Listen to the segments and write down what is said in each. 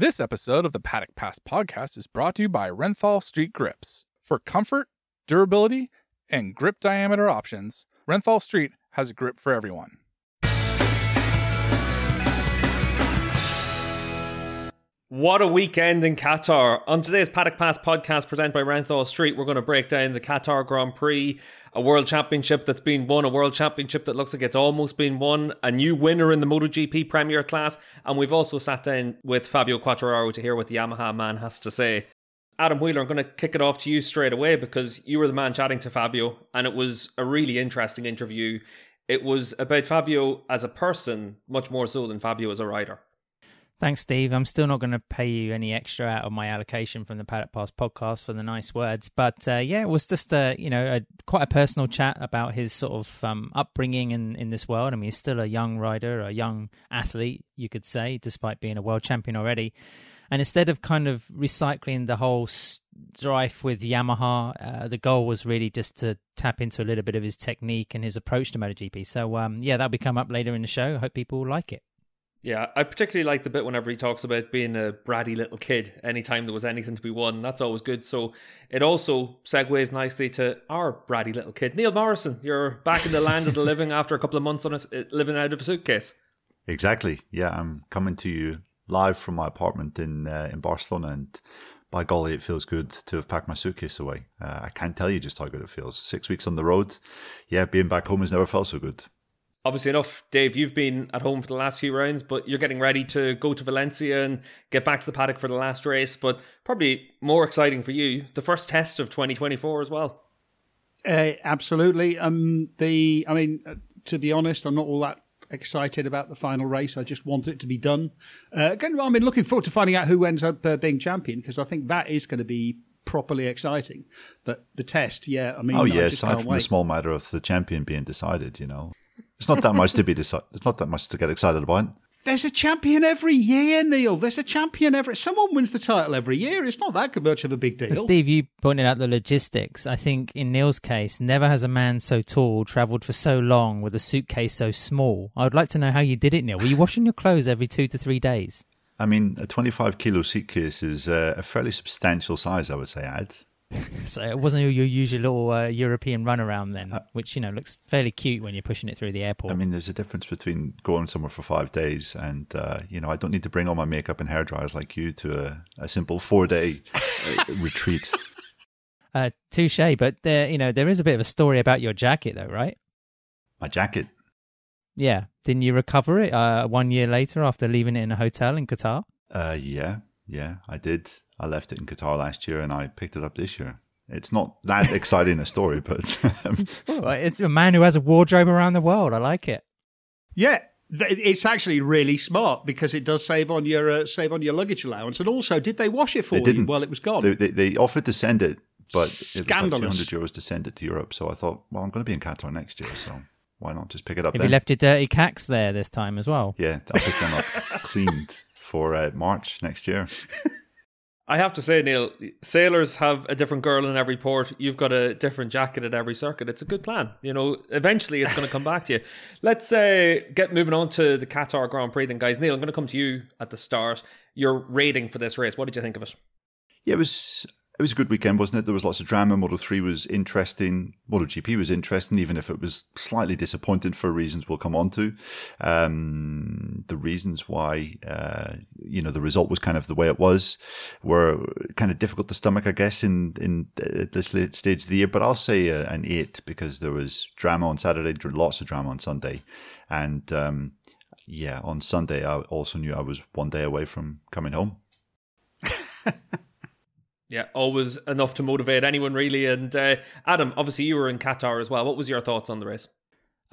This episode of the Paddock Pass podcast is brought to you by Renthal Street Grips. For comfort, durability, and grip diameter options, Renthal Street has a grip for everyone. What a weekend in Qatar. On today's Paddock Pass podcast presented by Renthal Street, we're going to break down the Qatar Grand Prix, a world championship that's been won, a world championship that looks like it's almost been won, a new winner in the MotoGP Premier class, and we've also sat down with Fabio Quartararo to hear what the Yamaha man has to say. Adam Wheeler, I'm going to kick it off to you straight away because you were the man chatting to Fabio, and it was a really interesting interview. It was about Fabio as a person, much more so than Fabio as a rider. Thanks, Steve. I'm still not going to pay you any extra out of my allocation from the Paddock Pass podcast for the nice words, but uh, yeah, it was just a you know a, quite a personal chat about his sort of um, upbringing in in this world. I mean, he's still a young rider, a young athlete, you could say, despite being a world champion already. And instead of kind of recycling the whole strife with Yamaha, uh, the goal was really just to tap into a little bit of his technique and his approach to MotoGP. So um, yeah, that'll be come up later in the show. I hope people like it. Yeah, I particularly like the bit whenever he talks about being a bratty little kid anytime there was anything to be won. That's always good. So it also segues nicely to our bratty little kid, Neil Morrison. You're back in the land of the living after a couple of months on a, uh, living out of a suitcase. Exactly. Yeah, I'm coming to you live from my apartment in uh, in Barcelona, and by golly, it feels good to have packed my suitcase away. Uh, I can't tell you just how good it feels. Six weeks on the road, yeah, being back home has never felt so good obviously enough, Dave, you've been at home for the last few rounds, but you're getting ready to go to Valencia and get back to the paddock for the last race. But probably more exciting for you, the first test of 2024 as well. Uh, absolutely. Um, the, I mean, uh, to be honest, I'm not all that excited about the final race. I just want it to be done. Uh, again, I mean, looking forward to finding out who ends up uh, being champion because I think that is going to be properly exciting. But the test, yeah, I mean, oh yeah, aside from wait. the small matter of the champion being decided, you know, it's not that much to be decided. It's not that much to get excited about. There's a champion every year, Neil. There's a champion every. Someone wins the title every year. It's not that much of a big deal. Steve, you pointed out the logistics. I think in Neil's case, never has a man so tall travelled for so long with a suitcase so small. I would like to know how you did it, Neil. Were you washing your clothes every two to three days? I mean, a 25 kilo suitcase is uh, a fairly substantial size, I would say, Ad. so it wasn't your usual little uh, European runaround then, uh, which you know looks fairly cute when you're pushing it through the airport. I mean, there's a difference between going somewhere for five days and uh, you know I don't need to bring all my makeup and hair dryers like you to a, a simple four day uh, retreat. Uh, touche, but there you know there is a bit of a story about your jacket though, right? My jacket. Yeah, didn't you recover it uh, one year later after leaving it in a hotel in Qatar? Uh, yeah, yeah, I did. I left it in Qatar last year and I picked it up this year. It's not that exciting a story, but um, it's a man who has a wardrobe around the world. I like it. Yeah, it's actually really smart because it does save on your uh, save on your luggage allowance. And also, did they wash it for they you while it was gone? They, they, they, offered to send it, but Scandalous. it was like 200 euros to send it to Europe. So I thought, well, I'm going to be in Qatar next year, so why not just pick it up? Have then? you left your dirty cacks there this time as well? Yeah, I'll pick them up cleaned for uh, March next year. I have to say, Neil, sailors have a different girl in every port. You've got a different jacket at every circuit. It's a good plan. You know, eventually it's going to come back to you. Let's uh, get moving on to the Qatar Grand Prix then, guys. Neil, I'm going to come to you at the start. Your rating for this race, what did you think of it? Yeah, it was it was a good weekend, wasn't it? There was lots of drama. Moto3 was interesting. Model MotoGP was interesting, even if it was slightly disappointing for reasons we'll come on to. Um, the reasons why, uh, you know, the result was kind of the way it was were kind of difficult to stomach, I guess, in, in this late stage of the year. But I'll say uh, an eight because there was drama on Saturday, lots of drama on Sunday. And, um, yeah, on Sunday, I also knew I was one day away from coming home. Yeah, always enough to motivate anyone, really. And uh, Adam, obviously, you were in Qatar as well. What was your thoughts on the race?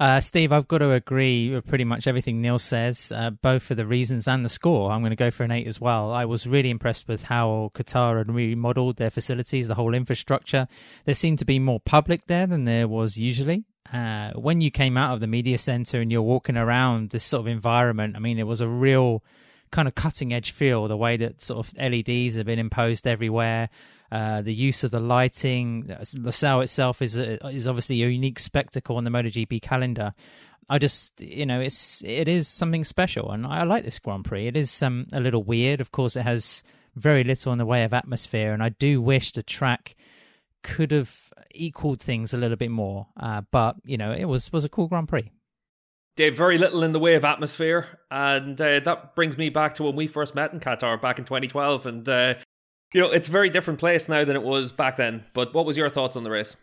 Uh, Steve, I've got to agree with pretty much everything Neil says, uh, both for the reasons and the score. I'm going to go for an eight as well. I was really impressed with how Qatar had remodeled their facilities, the whole infrastructure. There seemed to be more public there than there was usually. Uh, when you came out of the media center and you're walking around this sort of environment, I mean, it was a real kind of cutting edge feel. The way that sort of LEDs have been imposed everywhere. Uh, the use of the lighting, Lusail itself is a, is obviously a unique spectacle on the MotoGP calendar. I just, you know, it's it is something special, and I like this Grand Prix. It is um, a little weird, of course. It has very little in the way of atmosphere, and I do wish the track could have equaled things a little bit more. Uh, but you know, it was was a cool Grand Prix. Dave, very little in the way of atmosphere, and uh, that brings me back to when we first met in Qatar back in 2012. And uh, you know, it's a very different place now than it was back then. But what was your thoughts on the race?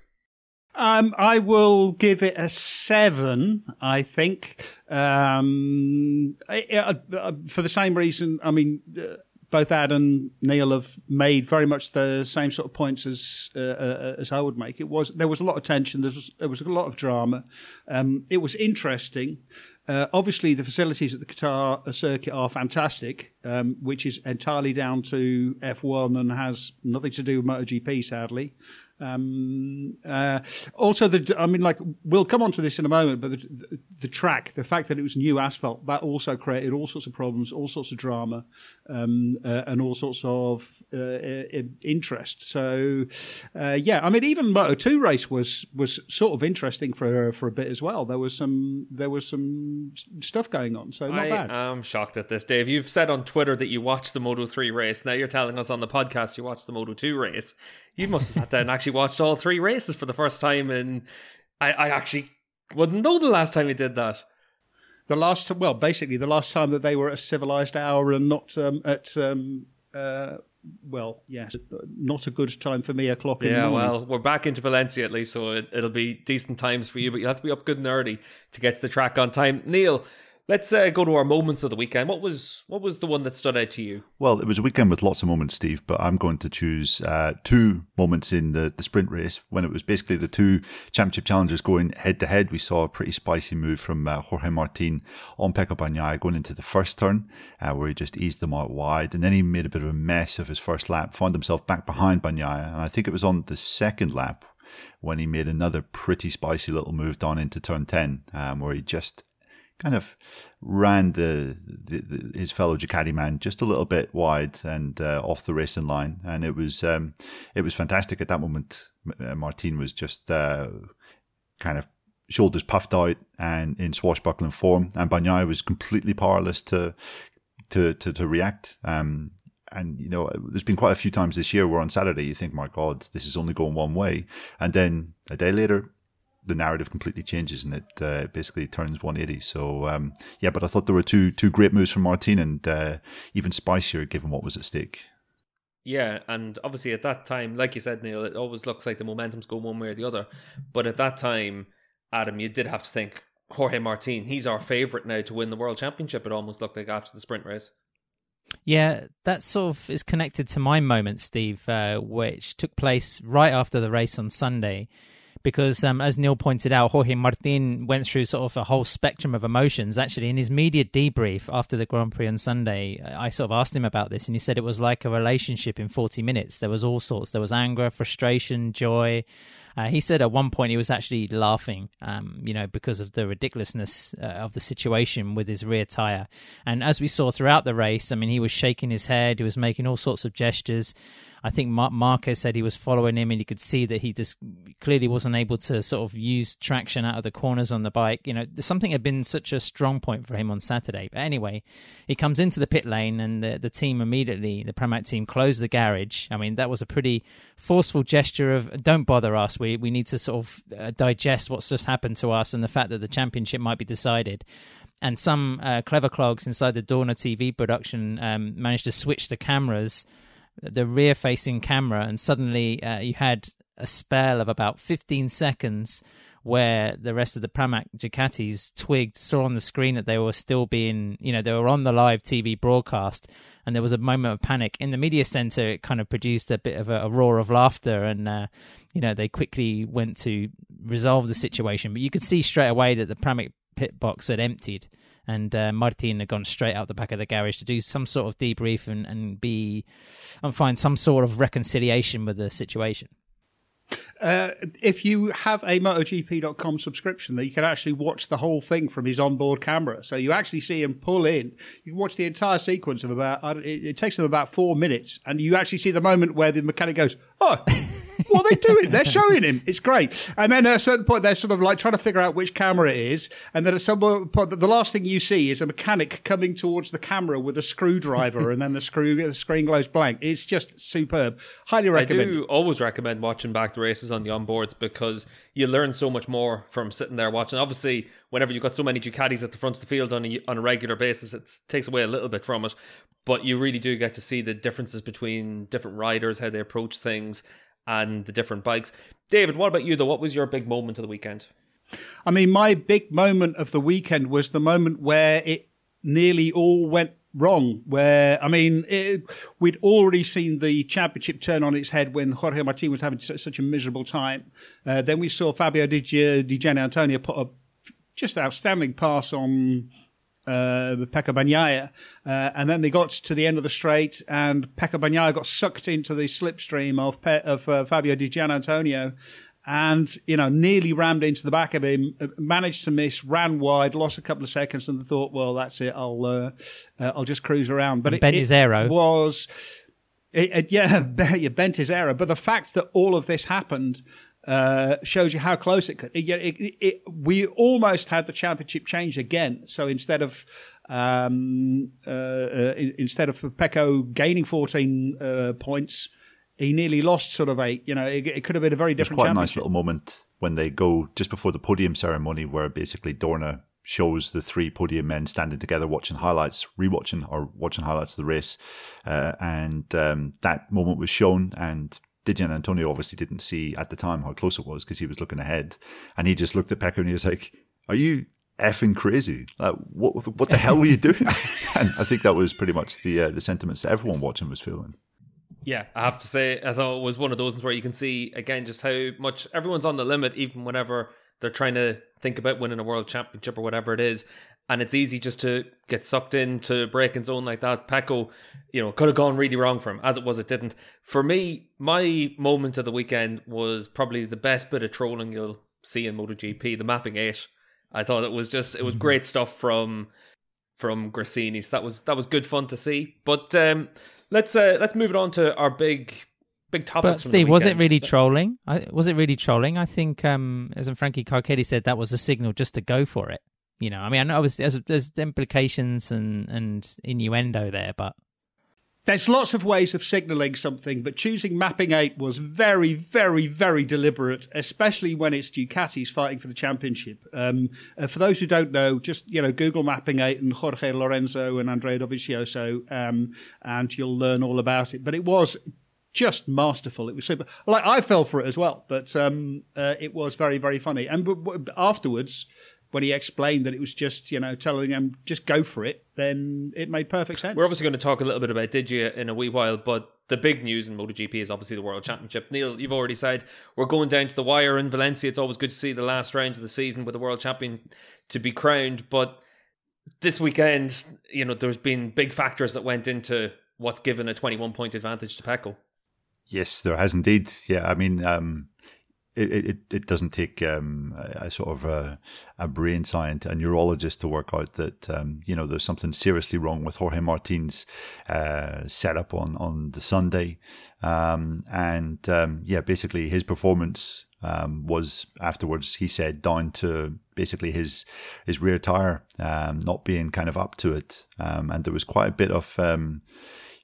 Um, I will give it a seven. I think um, I, I, for the same reason. I mean, uh, both Ad and Neil have made very much the same sort of points as uh, uh, as I would make. It was there was a lot of tension. There was there was a lot of drama. Um, it was interesting. Uh, obviously, the facilities at the Qatar circuit are fantastic, um, which is entirely down to F1 and has nothing to do with MotoGP, sadly. Um, uh, also, the I mean, like we'll come on to this in a moment, but the, the, the, track, the fact that it was new asphalt, that also created all sorts of problems, all sorts of drama, um, uh, and all sorts of uh, interest. So, uh, yeah, I mean, even Moto Two race was was sort of interesting for for a bit as well. There was some there was some stuff going on, so not I bad. I'm shocked at this, Dave. You've said on Twitter that you watched the Moto Three race. Now you're telling us on the podcast you watched the Moto Two race. You must have sat down and actually watched all three races for the first time, and I, I actually wouldn't know the last time you did that. The last, well, basically the last time that they were at a civilized hour and not um, at, um, uh, well, yes, not a good time for me o'clock. Yeah, well, we're back into Valencia at least, so it, it'll be decent times for you, but you'll have to be up good and early to get to the track on time. Neil, Let's uh, go to our moments of the weekend. What was what was the one that stood out to you? Well, it was a weekend with lots of moments, Steve. But I'm going to choose uh, two moments in the, the sprint race when it was basically the two championship challengers going head to head. We saw a pretty spicy move from uh, Jorge Martin on Pecco Bagnaia going into the first turn, uh, where he just eased them out wide, and then he made a bit of a mess of his first lap, found himself back behind Bagnaia, and I think it was on the second lap when he made another pretty spicy little move down into turn 10, um, where he just kind of ran the, the, the, his fellow Ducati man just a little bit wide and uh, off the racing line, and it was um, it was fantastic at that moment. Uh, Martin was just uh, kind of shoulders puffed out and in swashbuckling form, and Bagnaia was completely powerless to to to, to react. Um, and you know, there's been quite a few times this year where on Saturday you think, "My God, this is only going one way," and then a day later the narrative completely changes and it uh, basically turns 180. So um, yeah, but I thought there were two two great moves from Martin and uh, even spicier given what was at stake. Yeah, and obviously at that time, like you said, Neil, it always looks like the momentum's going one way or the other. But at that time, Adam, you did have to think Jorge Martin. He's our favourite now to win the world championship. It almost looked like after the sprint race. Yeah, that sort of is connected to my moment, Steve, uh, which took place right after the race on Sunday because um, as Neil pointed out, Jorge Martin went through sort of a whole spectrum of emotions. Actually, in his media debrief after the Grand Prix on Sunday, I sort of asked him about this, and he said it was like a relationship in 40 minutes. There was all sorts. There was anger, frustration, joy. Uh, he said at one point he was actually laughing, um, you know, because of the ridiculousness uh, of the situation with his rear tire. And as we saw throughout the race, I mean, he was shaking his head, he was making all sorts of gestures. I think Mar- Marquez said he was following him, and you could see that he just clearly wasn't able to sort of use traction out of the corners on the bike. You know, something had been such a strong point for him on Saturday. But anyway, he comes into the pit lane, and the, the team immediately, the Pramac team, closed the garage. I mean, that was a pretty forceful gesture of "Don't bother us. We we need to sort of uh, digest what's just happened to us and the fact that the championship might be decided." and some uh, clever clogs inside the Dorna TV production um, managed to switch the cameras the rear facing camera, and suddenly uh, you had a spell of about 15 seconds where the rest of the Pramac Ducatis twigged, saw on the screen that they were still being, you know, they were on the live TV broadcast, and there was a moment of panic in the media center. It kind of produced a bit of a, a roar of laughter, and uh, you know they quickly went to resolve the situation. But you could see straight away that the Pramac pit box had emptied and uh, Martin had gone straight out the back of the garage to do some sort of debrief and, and be and find some sort of reconciliation with the situation. Uh, if you have a MotoGP.com subscription, that you can actually watch the whole thing from his onboard camera. So you actually see him pull in. You watch the entire sequence of about. It, it takes them about four minutes, and you actually see the moment where the mechanic goes, "Oh." what are they doing? They're showing him. It's great. And then at a certain point, they're sort of like trying to figure out which camera it is. And then at some point, the last thing you see is a mechanic coming towards the camera with a screwdriver, and then the screw the screen glows blank. It's just superb. Highly recommend. I do always recommend watching back the races on the onboards because you learn so much more from sitting there watching. Obviously, whenever you've got so many Ducatis at the front of the field on a, on a regular basis, it takes away a little bit from it. But you really do get to see the differences between different riders, how they approach things, and the different bikes. David, what about you though? What was your big moment of the weekend? I mean, my big moment of the weekend was the moment where it nearly all went wrong. Where I mean, it, we'd already seen the championship turn on its head when Jorge Martin was having such a miserable time. Uh, then we saw Fabio Di, Di Giannantonio put a just outstanding pass on uh, Pecco Bagnaia. Uh, and then they got to the end of the straight, and Pecco Bagnaia got sucked into the slipstream of, Pe- of uh, Fabio Di Giannantonio and, you know, nearly rammed into the back of him, uh, managed to miss, ran wide, lost a couple of seconds, and thought, well, that's it, I'll, uh, uh, I'll just cruise around. But it, bent his arrow. was. It, it, yeah, bent his arrow. But the fact that all of this happened uh, shows you how close it could. It, it, it, we almost had the championship change again. So instead of um, uh, uh, instead of Pecco gaining 14 uh, points, he nearly lost sort of eight. You know, it, it could have been a very different. It's quite a nice little moment when they go just before the podium ceremony, where basically Dorna shows the three podium men standing together watching highlights, rewatching or watching highlights of the race, uh, and um, that moment was shown and Di Giannantonio obviously didn't see at the time how close it was because he was looking ahead, and he just looked at Pecco and he was like, "Are you effing crazy? Like, what what the hell were you doing?" and I think that was pretty much the uh, the sentiments that everyone watching was feeling. Yeah, I have to say, I thought it was one of those where you can see again just how much everyone's on the limit, even whenever they're trying to think about winning a world championship or whatever it is and it's easy just to get sucked into braking zone like that. Pecco, you know, could have gone really wrong for him. As it was, it didn't. For me, my moment of the weekend was probably the best bit of trolling you'll see in MotoGP, the mapping eight. I thought it was just it was great stuff from from Gresini's. That was that was good fun to see. But um, let's uh, let's move it on to our big big topics. But Steve, was it really trolling? I, was it really trolling? I think, um, as in Frankie Carchedi said, that was a signal just to go for it. You know, I mean, I know there's, there's implications and, and innuendo there, but there's lots of ways of signaling something, but choosing mapping eight was very, very, very deliberate, especially when it's Ducati's fighting for the championship. Um, uh, for those who don't know, just you know, Google mapping eight and Jorge Lorenzo and Andrea Dovizioso, um, and you'll learn all about it. But it was just masterful. It was super. Like I fell for it as well, but um, uh, it was very, very funny. And afterwards, when he explained that it was just, you know, telling him just go for it, then it made perfect sense. We're obviously going to talk a little bit about Digia in a wee while, but the big news in MotoGP is obviously the World Championship. Neil, you've already said we're going down to the wire in Valencia. It's always good to see the last rounds of the season with the World Champion to be crowned, but this weekend, you know, there's been big factors that went into what's given a 21 point advantage to Pecco. Yes, there has indeed. Yeah, I mean, um, it, it, it doesn't take um, a, a, sort of a, a, brain scientist, a neurologist to work out that um, you know there's something seriously wrong with Jorge Martin's uh, setup on on the Sunday, um, and um, yeah, basically his performance um, was afterwards. He said down to basically his his rear tire um, not being kind of up to it, and there was quite a bit of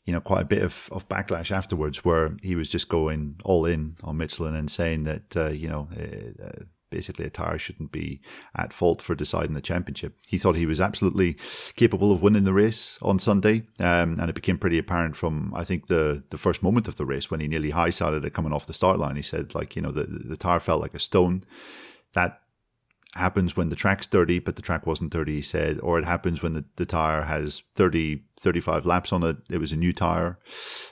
you know, quite a bit of, of backlash afterwards where he was just going all in on Michelin and saying that, uh, you know, uh, uh, basically a tire shouldn't be at fault for deciding the championship. He thought he was absolutely capable of winning the race on Sunday. Um, and it became pretty apparent from, I think, the, the first moment of the race when he nearly high sided it coming off the start line. He said, like, you know, the, the tire felt like a stone. That happens when the track's dirty, but the track wasn't dirty, he said, or it happens when the, the tire has 30, 35 laps on it. It was a new tire.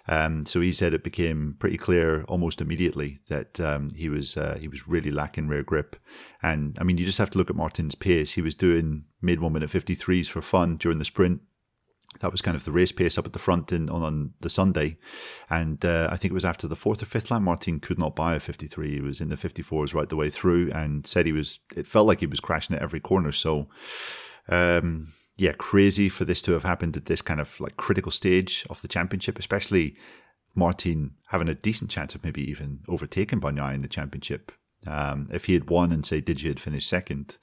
Um, so he said it became pretty clear almost immediately that um, he was uh, he was really lacking rear grip. And I mean, you just have to look at Martin's pace. He was doing mid one minute 53s for fun during the sprint. That was kind of the race pace up at the front in, on, on the Sunday. And uh, I think it was after the fourth or fifth lap, Martin could not buy a 53. He was in the 54s right the way through and said he was, it felt like he was crashing at every corner. So, um, yeah, crazy for this to have happened at this kind of like critical stage of the championship, especially Martin having a decent chance of maybe even overtaking Bagnaia in the championship. Um, if he had won and say Digi had finished second.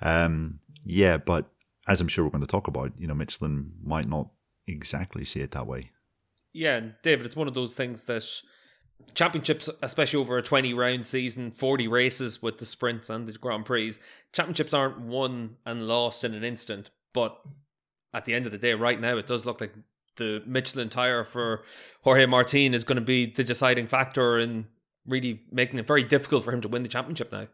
Um, yeah, but as I'm sure we're going to talk about, you know, Michelin might not exactly see it that way. Yeah, David, it's one of those things that championships, especially over a 20 round season, 40 races with the sprints and the Grand Prix, championships aren't won and lost in an instant. But at the end of the day, right now, it does look like the Michelin tire for Jorge Martin is going to be the deciding factor in really making it very difficult for him to win the championship now.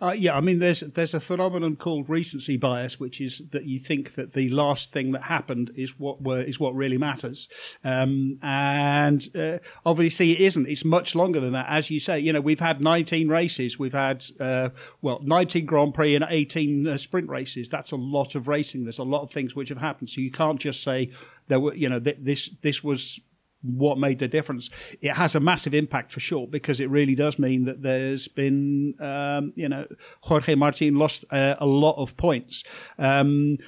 Uh, yeah, I mean, there's there's a phenomenon called recency bias, which is that you think that the last thing that happened is what were, is what really matters, um, and uh, obviously it isn't. It's much longer than that, as you say. You know, we've had 19 races, we've had uh, well 19 Grand Prix and 18 uh, sprint races. That's a lot of racing. There's a lot of things which have happened, so you can't just say there were. You know, th- this this was what made the difference. It has a massive impact for sure because it really does mean that there's been, um, you know, Jorge Martin lost uh, a lot of points. Um,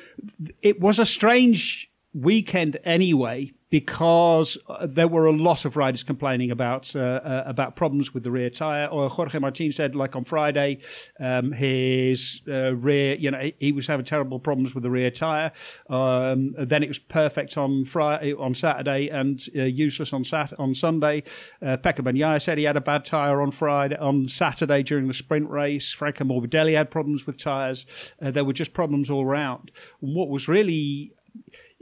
it was a strange weekend anyway because uh, there were a lot of riders complaining about uh, uh, about problems with the rear tire. Or Jorge Martin said, like on Friday, um, his uh, rear, you know, he, was having terrible problems with the rear tire. Um, then it was perfect on Friday, on Saturday, and uh, useless on Sat on Sunday. Uh, Pecco Bagnaia said he had a bad tire on Friday, on Saturday during the sprint race. Franco Morbidelli had problems with tires. there were just problems all around. What was really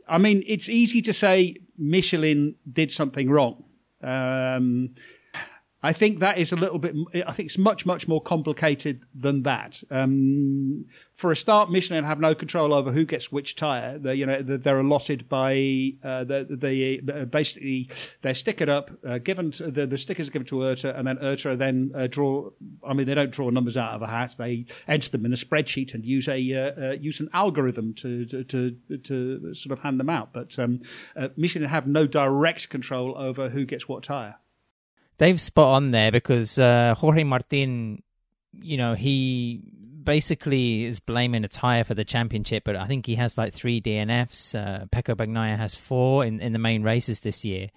I mean, it's easy to say Michelin did something wrong. Um, I think that is a little bit. I think it's much, much more complicated than that. Um, for a start, Michelin have no control over who gets which tire. They, you know, they're allotted by uh, the, the basically they're stickered up, uh, given to, the, the stickers are given to IRTA, and then IRTA then uh, draw. I mean, they don't draw numbers out of a hat. They enter them in a spreadsheet and use a uh, uh, use an algorithm to, to to, to sort of hand them out. But um, uh, Michelin have no direct control over who gets what tire. Dave's spot on there because uh, Jorge Martin, you know, he basically is blaming a tire for the championship, but I think he has like three DNFs. Uh, Pecco has four in, in the main races this year.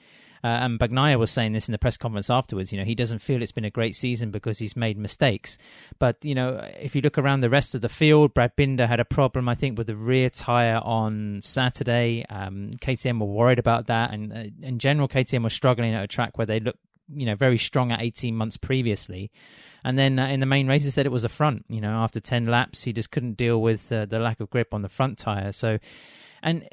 Uh, and Bagnaia was saying this in the press conference afterwards. You know, he doesn't feel it's been a great season because he's made mistakes. But you know, if you look around the rest of the field, Brad Binder had a problem, I think, with the rear tire on Saturday. Um, KTM were worried about that, and uh, in general, KTM was struggling at a track where they look you know very strong at 18 months previously. And then uh, in the main race he said it was the front you know after 10 laps he just couldn't deal with uh, the lack of grip on the front tire. So and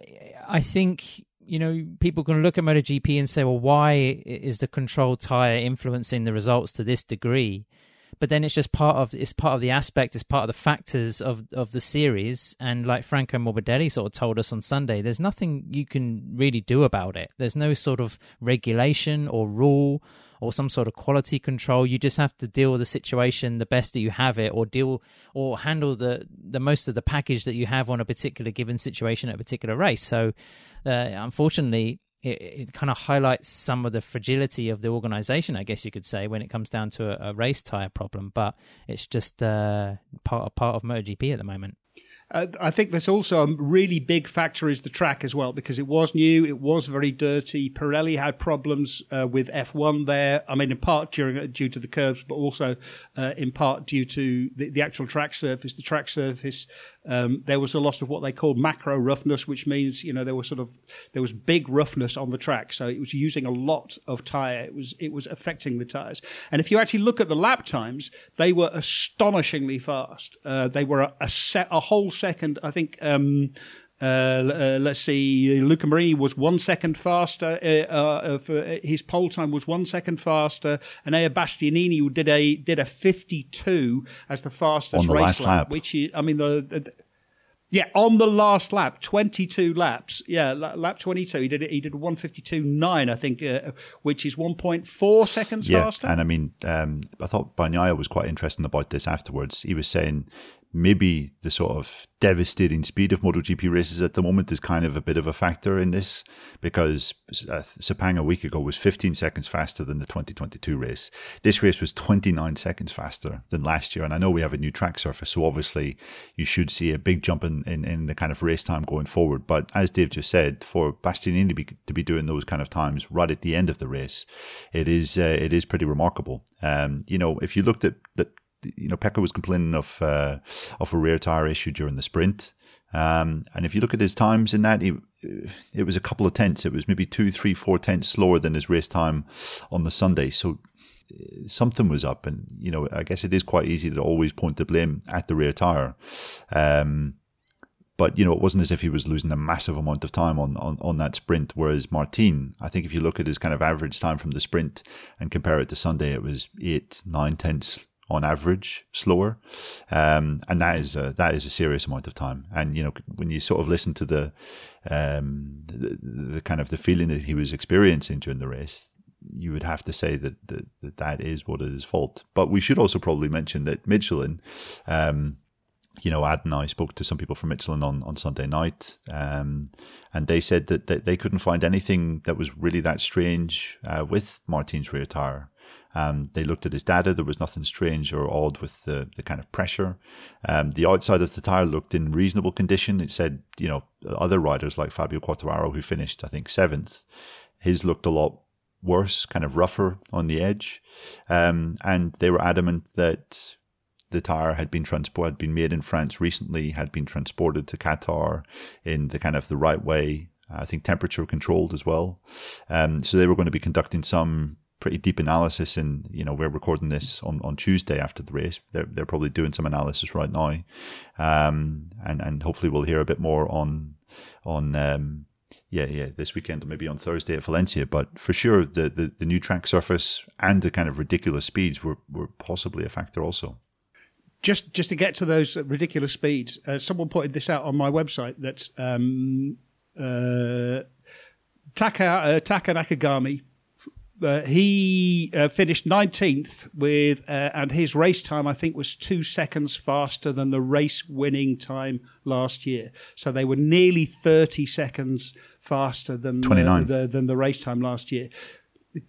i think you know people can look at MotoGP and say well why is the control tire influencing the results to this degree? But then it's just part of it's part of the aspect it's part of the factors of of the series. And like franco morbidelli sort of told us on sunday there's nothing you can really do about it. There's no sort of regulation or rule or some sort of quality control you just have to deal with the situation the best that you have it or deal or handle the the most of the package that you have on a particular given situation at a particular race so uh, unfortunately it, it kind of highlights some of the fragility of the organization, I guess you could say, when it comes down to a, a race tire problem. But it's just uh, part part of MotoGP at the moment. Uh, I think there's also a really big factor is the track as well because it was new, it was very dirty. Pirelli had problems uh, with F1 there. I mean, in part during uh, due to the curves, but also uh, in part due to the, the, actual track surface. The track surface um, there was a lot of what they called macro roughness, which means you know there was sort of there was big roughness on the track, so it was using a lot of tire. It was it was affecting the tires. And if you actually look at the lap times, they were astonishingly fast. Uh, they were a, a, set a whole second. I think. Um, uh, uh, let's see, Luca Marini was one second faster. Uh, uh, for, his pole time was one second faster. And Enea Bastianini did a did a 52 as the fastest the race lap, lap, which is, I mean, the, the yeah, on the last lap, 22 laps. Yeah, lap 22. He did it. He did 152.9, I think, uh, which is 1.4 seconds yeah, faster. and I mean, um, I thought Bagnaia was quite interesting about this afterwards. He was saying maybe the sort of devastating speed of MotoGP races at the moment is kind of a bit of a factor in this because uh, Sepang a week ago was 15 seconds faster than the 2022 race. This race was 29 seconds faster than last year. And I know we have a new track surface, so obviously you should see a big jump in, in, in the kind of race time going forward. But as Dave just said, for Bastianini to be, to be doing those kind of times right at the end of the race, it is uh, it is pretty remarkable. Um, you know, if you looked at the you know, Pecco was complaining of uh, of a rear tire issue during the sprint. Um, and if you look at his times in that, it, it was a couple of tenths. It was maybe two, three, four tenths slower than his race time on the Sunday. So uh, something was up. And, you know, I guess it is quite easy to always point the blame at the rear tire. Um, but, you know, it wasn't as if he was losing a massive amount of time on, on, on that sprint. Whereas Martin, I think if you look at his kind of average time from the sprint and compare it to Sunday, it was eight, nine tenths on average slower, um, and that is a, that is a serious amount of time. And you know when you sort of listen to the, um, the, the kind of the feeling that he was experiencing during the race, you would have to say that that, that, that is what is his fault. But we should also probably mention that Michelin. Um, you know, Ad and I spoke to some people from Michelin on, on Sunday night, um, and they said that, that they couldn't find anything that was really that strange uh, with Martin's rear tire. Um, they looked at his data. There was nothing strange or odd with the, the kind of pressure. Um, the outside of the tire looked in reasonable condition. It said, you know, other riders like Fabio Quartararo, who finished, I think, seventh, his looked a lot worse, kind of rougher on the edge. Um, and they were adamant that the tire had been transported, had been made in France recently, had been transported to Qatar in the kind of the right way. I think temperature controlled as well. Um, so they were going to be conducting some pretty deep analysis and you know we're recording this on, on Tuesday after the race. They're, they're probably doing some analysis right now. Um, and and hopefully we'll hear a bit more on on um, yeah yeah this weekend or maybe on Thursday at Valencia. But for sure the, the, the new track surface and the kind of ridiculous speeds were, were possibly a factor also. Just just to get to those ridiculous speeds uh, someone pointed this out on my website that um, uh, Taka, uh, Taka Nakagami uh, he uh, finished 19th with, uh, and his race time I think was two seconds faster than the race winning time last year. So they were nearly 30 seconds faster than 29. The, than the race time last year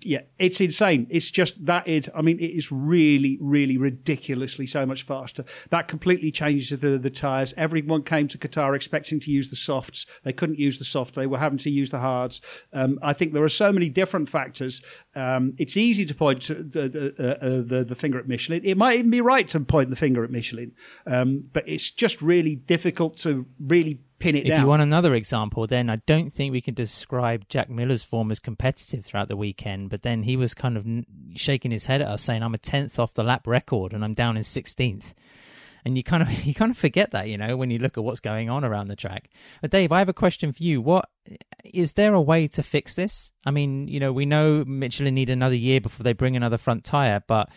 yeah, it's insane. It's just that it. I mean, it is really, really ridiculously so much faster. That completely changes the the tires. Everyone came to Qatar expecting to use the softs. They couldn't use the soft. They were having to use the hards. Um, I think there are so many different factors. Um, it's easy to point to the the, uh, uh, the, the finger at Michelin. It might even be right to point the finger at Michelin, um, but it's just really difficult to really pin it if down. you want another example, then I don't think we can describe Jack Miller's form as competitive throughout the weekend. But then he was kind of shaking his head at us, saying, "I'm a tenth off the lap record, and I'm down in 16th." And you kind of you kind of forget that, you know, when you look at what's going on around the track. But Dave, I have a question for you. What is there a way to fix this? I mean, you know, we know Michelin need another year before they bring another front tire, but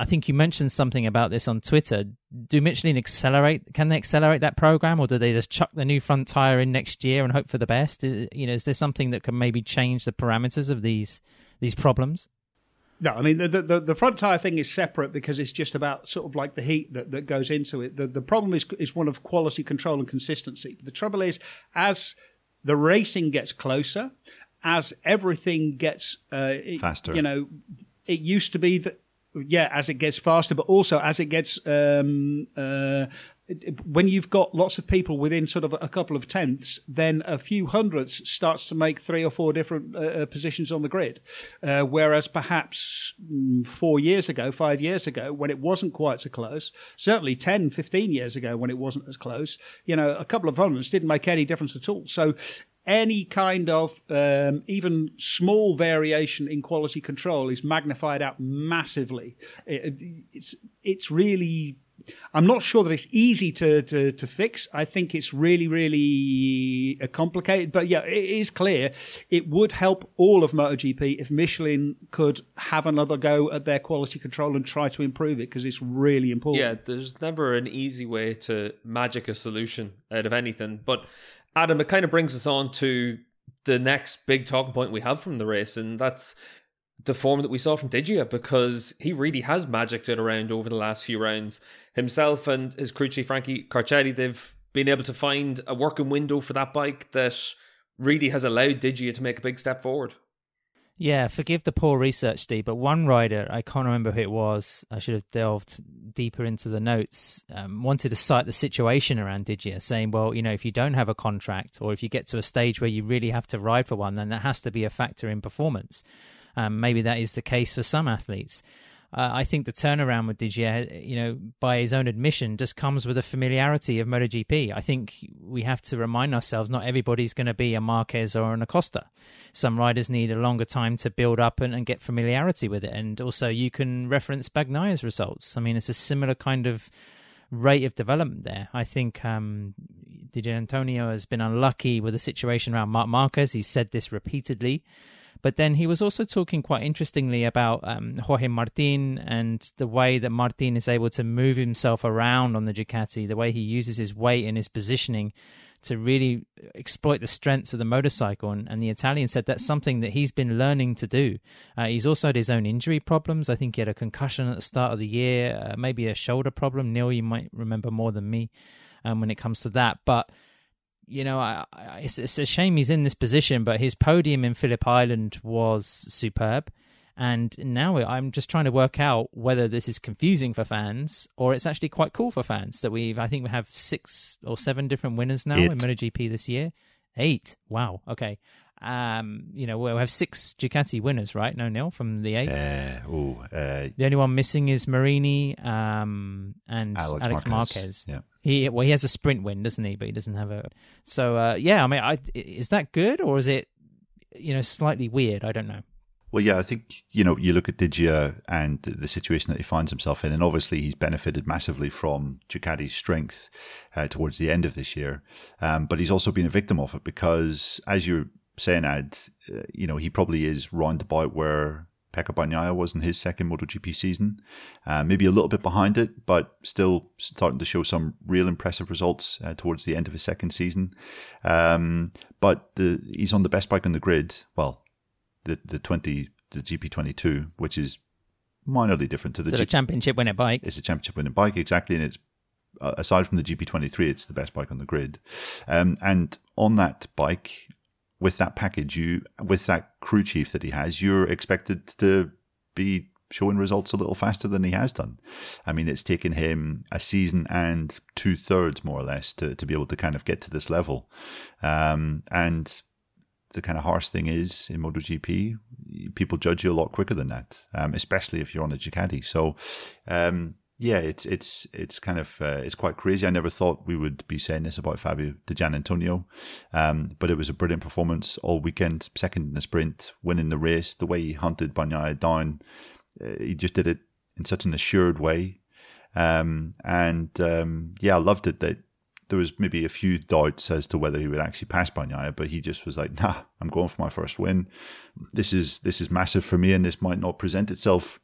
I think you mentioned something about this on Twitter. Do Michelin accelerate? Can they accelerate that program, or do they just chuck the new front tire in next year and hope for the best? You know, is there something that can maybe change the parameters of these these problems? No, I mean the, the the front tire thing is separate because it's just about sort of like the heat that, that goes into it. The the problem is is one of quality control and consistency. The trouble is as the racing gets closer, as everything gets uh, faster, you know, it used to be that yeah, as it gets faster, but also as it gets um, uh, when you've got lots of people within sort of a couple of tenths, then a few hundredths starts to make three or four different uh, uh positions on the grid. Uh, whereas perhaps mm, four years ago, five years ago, when it wasn't quite so close, certainly 10, 15 years ago when it wasn't as close, you know, a couple of hundredths didn't make any difference at all. So any kind of um, even small variation in quality control is magnified out massively. It, it's it's really. I'm not sure that it's easy to, to, to fix. I think it's really, really uh, complicated. But yeah, it is clear it would help all of MotoGP if Michelin could have another go at their quality control and try to improve it because it's really important. Yeah, there's never an easy way to magic a solution out of anything. But Adam, it kind of brings us on to the next big talking point we have from the race, and that's the form that we saw from Digia because he really has magicked it around over the last few rounds. Himself and his crew chief Frankie Carchedi, they've been able to find a working window for that bike that really has allowed Digia to make a big step forward. Yeah, forgive the poor research, Steve, but one rider, I can't remember who it was, I should have delved deeper into the notes, um, wanted to cite the situation around Digia, saying, well, you know, if you don't have a contract or if you get to a stage where you really have to ride for one, then that has to be a factor in performance. Um, maybe that is the case for some athletes. Uh, I think the turnaround with Digia, you know, by his own admission, just comes with a familiarity of MotoGP. I think we have to remind ourselves not everybody's going to be a Marquez or an Acosta. Some riders need a longer time to build up and, and get familiarity with it. And also, you can reference Bagnaia's results. I mean, it's a similar kind of rate of development there. I think um, Di Antonio has been unlucky with the situation around Marc Marquez. He's said this repeatedly. But then he was also talking quite interestingly about um, Jorge Martin and the way that Martin is able to move himself around on the Ducati, the way he uses his weight and his positioning to really exploit the strengths of the motorcycle. And, and, the Italian said that's something that he's been learning to do. Uh, he's also had his own injury problems. I think he had a concussion at the start of the year, uh, maybe a shoulder problem. Neil, you might remember more than me um, when it comes to that. But you know, I, I, it's, it's, a shame he's in this position, but his podium in Phillip Island was superb. And now I'm just trying to work out whether this is confusing for fans or it's actually quite cool for fans that we've, I think we have six or seven different winners now Eight. in MotoGP this year. Eight. Wow. Okay. Um, you know, we'll have six Ducati winners, right? No, nil from the eight. Uh, ooh, uh, the only one missing is Marini um, and Alex, Alex Marquez. Marquez. Yeah. He well, he has a sprint win, doesn't he? But he doesn't have a. So uh, yeah, I mean, I, is that good or is it, you know, slightly weird? I don't know. Well, yeah, I think you know you look at Digia and the situation that he finds himself in, and obviously he's benefited massively from Ducati's strength uh, towards the end of this year, um, but he's also been a victim of it because, as you're saying, Ad, uh, you know, he probably is roundabout where Pecco Bagnaia was in his second MotoGP season. Uh, maybe a little bit behind it, but still starting to show some real impressive results uh, towards the end of his second season. Um, but the, he's on the best bike on the grid. Well, the the twenty the GP twenty two, which is minorly different to the, G- championship winning bike. It's a championship winning bike exactly, and it's uh, aside from the GP twenty three, it's the best bike on the grid. Um, and on that bike, with that package, you with that crew chief that he has, you're expected to be showing results a little faster than he has done. I mean, it's taken him a season and two thirds, more or less, to, to be able to kind of get to this level. Um, and the kind of harsh thing is in MotoGP, people judge you a lot quicker than that, um, especially if you're on a Ducati. So, um, yeah, it's it's it's kind of uh, it's quite crazy. I never thought we would be saying this about Fabio Di Giannantonio, um, but it was a brilliant performance all weekend. Second in the sprint, winning the race. The way he hunted Bagnaia down, uh, he just did it in such an assured way. Um, and um, yeah, I loved it that there was maybe a few doubts as to whether he would actually pass Bagnaia, but he just was like, "Nah, I'm going for my first win. This is this is massive for me, and this might not present itself."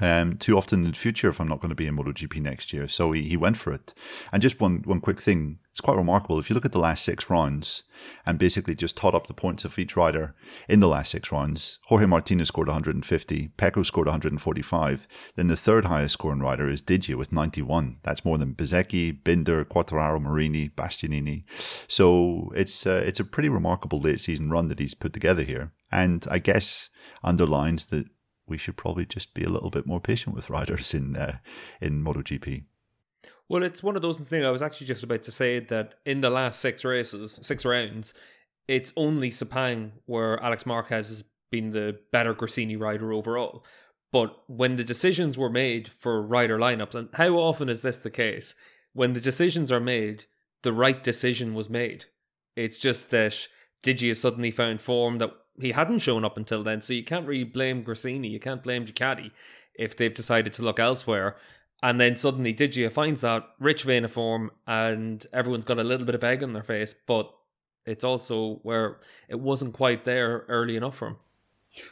Um, too often in the future if I'm not going to be in MotoGP next year. So he, he went for it. And just one one quick thing, it's quite remarkable. If you look at the last six rounds and basically just tot up the points of each rider in the last six rounds, Jorge Martinez scored 150, Pecco scored 145. Then the third highest scoring rider is Digia with 91. That's more than Bezzecchi, Binder, Quartararo, Marini, Bastianini. So it's uh, it's a pretty remarkable late season run that he's put together here. And I guess underlines that we should probably just be a little bit more patient with riders in uh, in MotoGP. Well, it's one of those things. I was actually just about to say that in the last six races, six rounds, it's only Sepang where Alex Marquez has been the better Gresini rider overall. But when the decisions were made for rider lineups, and how often is this the case? When the decisions are made, the right decision was made. It's just that Digi has suddenly found form that he hadn't shown up until then, so you can't really blame Gresini, you can't blame Ducati if they've decided to look elsewhere. And then suddenly Digia finds that rich vein of form, and everyone's got a little bit of egg on their face, but it's also where it wasn't quite there early enough for him.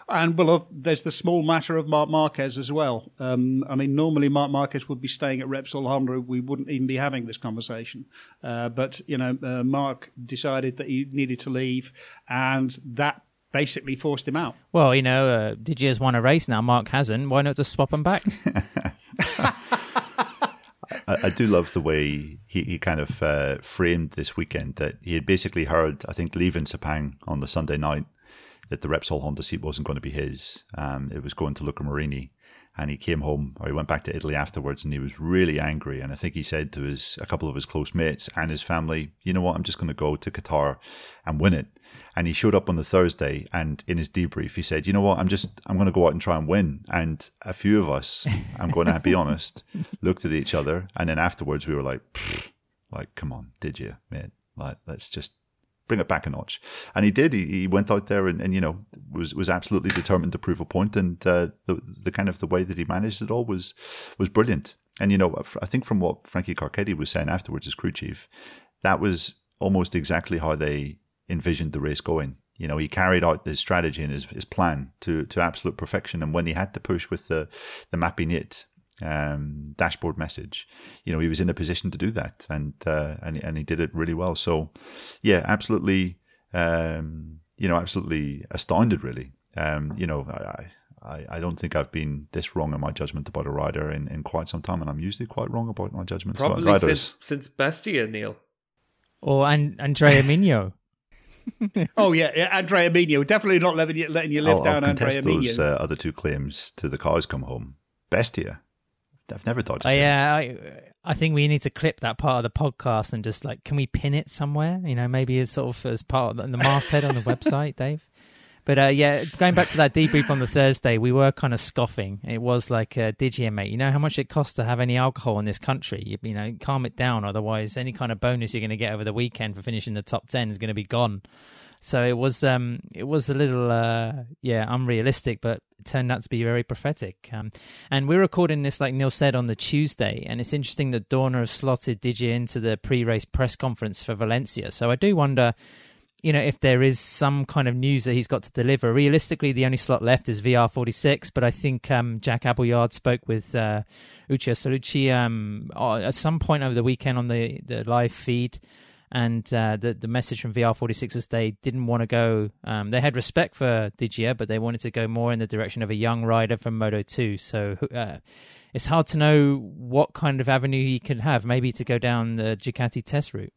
And well, there's the small matter of Marc Marquez as well. Um, I mean, normally Marc Marquez would be staying at Repsol Honda. We wouldn't even be having this conversation. Uh, but you know, uh, Marc decided that he needed to leave, and that basically forced him out. Well, you know, uh, Digia's won a race now. Marc hasn't. Why not just swap them back? I, I, do love the way he, he kind of uh, framed this weekend that he had basically heard, I think, leaving Sepang on the Sunday night that the Repsol Honda seat wasn't going to be his. Um, it was going to Luca Marini and he came home or he went back to Italy afterwards and he was really angry. And I think he said to his a couple of his close mates and his family you know what? I'm just going to go to Qatar and win it. And he showed up on the Thursday and in his debrief he said you know what? I'm just I'm going to go out and try and win. And a few of us I'm going to be honest looked at each other and then afterwards we were like like come on did you mate? Like let's just bring it back a notch. And he did. He, he went out there and, and, you know was was absolutely determined to prove a point. And uh, the the kind of the way that he managed it all was was brilliant. And you know, I think from what Frankie Carchedi was saying afterwards as crew chief, that was almost exactly how they envisioned the race going. You know, he carried out his strategy and his, his plan to, to absolute perfection. And when he had to push with the the mapping it um, dashboard message. You know, he was in a position to do that, and uh, and and he did it really well. So, yeah, absolutely. Um, you know, absolutely astounded. Really, um, you know, I, I, I don't think I've been this wrong in my judgment about a rider in, in quite some time, and I'm usually quite wrong about my judgments Probably about riders. since since Bestia, Neil. Or An- Andrea Migno. oh yeah, yeah, Andrea Migno. Definitely not letting you letting you live I'll, down I'll Andrea those, Migno. Uh, other two claims to the cars come home. Bestia. I've never dodged it. yeah, I, I think we need to clip that part of the podcast and just like, can we pin it somewhere? You know, maybe as sort of as part of the, the masthead on the website, Dave. But uh, yeah, going back to that debrief on the Thursday, we were kind of scoffing. It was like, uh, Digia, mate, you know how much it costs to have any alcohol in this country? You, you know, calm it down. Otherwise, any kind of bonus you're going to get over the weekend for finishing the top 10 is going to be gone. So it was, um, it was a little, uh, yeah, unrealistic, but turned out to be very prophetic. Um, and we're recording this, like Neil said, on the Tuesday, and it's interesting that Dorna have slotted Digia into the pre-race press conference for Valencia. So I do wonder, you know, if there is some kind of news that he's got to deliver. Realistically, the only slot left is VR46, but I think um, Jack Appleyard spoke with uh, Uccio Salucci um, at some point over the weekend on the, the live feed and uh, the the message from VR46 is they didn't want to go. Um, they had respect for Digia, but they wanted to go more in the direction of a young rider from Moto 2. So uh, it's hard to know what kind of avenue he could have. Maybe to go down the Ducati test route.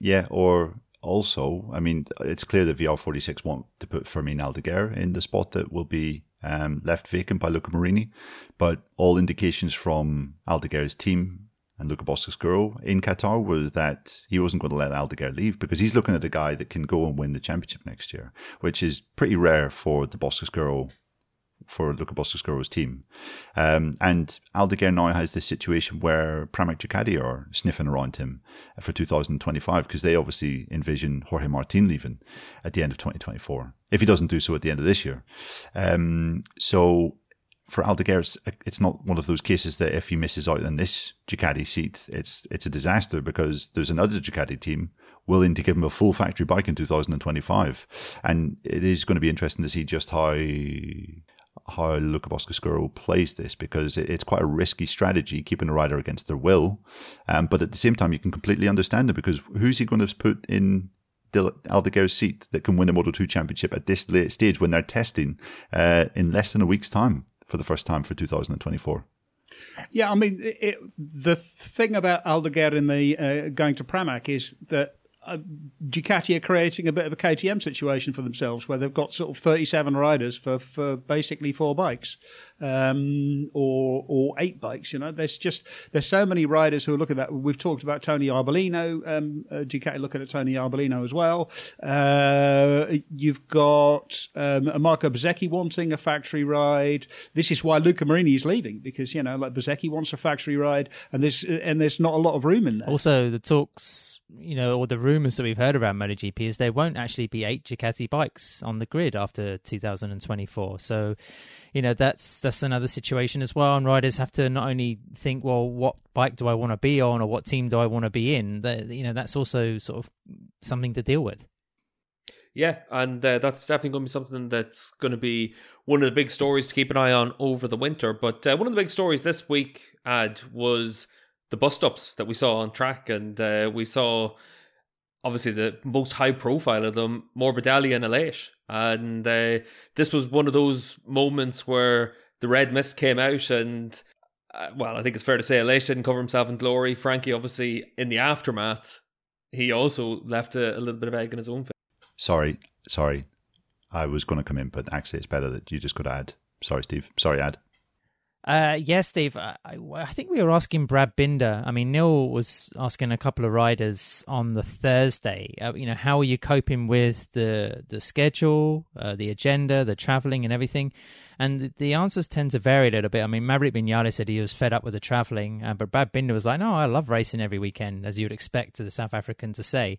Yeah, or also, I mean, it's clear that VR46 want to put Fermin Aldeguer in the spot that will be um, left vacant by Luca Marini, but all indications from Aldeguer's team and Luca Boscoscuro in Qatar was that he wasn't going to let Aldeguer leave because he's looking at a guy that can go and win the championship next year, which is pretty rare for the Boscoscuro for Luca Boscoscuro's team. Um, and Aldeguer now has this situation where Pramac Ducati are sniffing around him for 2025 because they obviously envision Jorge Martin leaving at the end of 2024 if he doesn't do so at the end of this year. Um, so for Aldeguer, it's, it's not one of those cases that if he misses out on this Ducati seat, it's it's a disaster because there's another Ducati team willing to give him a full factory bike in 2025, and it is going to be interesting to see just how how Luca Boscoscuro plays this because it's quite a risky strategy keeping a rider against their will, um, but at the same time you can completely understand it because who's he going to put in Aldeguer's seat that can win a Moto 2 championship at this late stage when they're testing uh, in less than a week's time? For the first time for 2024. Yeah, I mean, it, the thing about Aldeguer in the uh, going to Pramac is that uh, Ducati are creating a bit of a KTM situation for themselves, where they've got sort of 37 riders for, for basically four bikes, um, or or eight bikes. You know, there's just there's so many riders who are looking at that. We've talked about Tony Arbolino, um, uh, Ducati looking at Tony Arbolino as well. Uh, you've got um, Marco Bezzecchi wanting a factory ride. This is why Luca Marini is leaving because you know, like Bezzecchi wants a factory ride, and there's and there's not a lot of room in there. Also, the talks you know, or the rumors that we've heard around MotoGP is there won't actually be eight Ducati bikes on the grid after 2024. So, you know, that's that's another situation as well. And riders have to not only think, well, what bike do I want to be on, or what team do I want to be in? That you know, that's also sort of something to deal with. Yeah, and uh, that's definitely going to be something that's going to be one of the big stories to keep an eye on over the winter. But uh, one of the big stories this week, Ad, was the bust ups that we saw on track, and uh, we saw obviously the most high profile of them, Morbidelli and Aleix. And uh, this was one of those moments where the red mist came out, and uh, well, I think it's fair to say Aleix didn't cover himself in glory. Frankie, obviously, in the aftermath, he also left a, a little bit of egg in his own face. Sorry, sorry. I was going to come in, but actually, it's better that you just could add. Sorry, Steve. Sorry, Ad. Uh, yes, Steve. I, I, think we were asking Brad Binder. I mean, Neil was asking a couple of riders on the Thursday. Uh, you know, how are you coping with the the schedule, uh, the agenda, the traveling, and everything? And the, the, answers tend to vary a little bit. I mean, Maverick Vinales said he was fed up with the traveling, uh, but Brad Binder was like, "No, I love racing every weekend," as you would expect the South African to say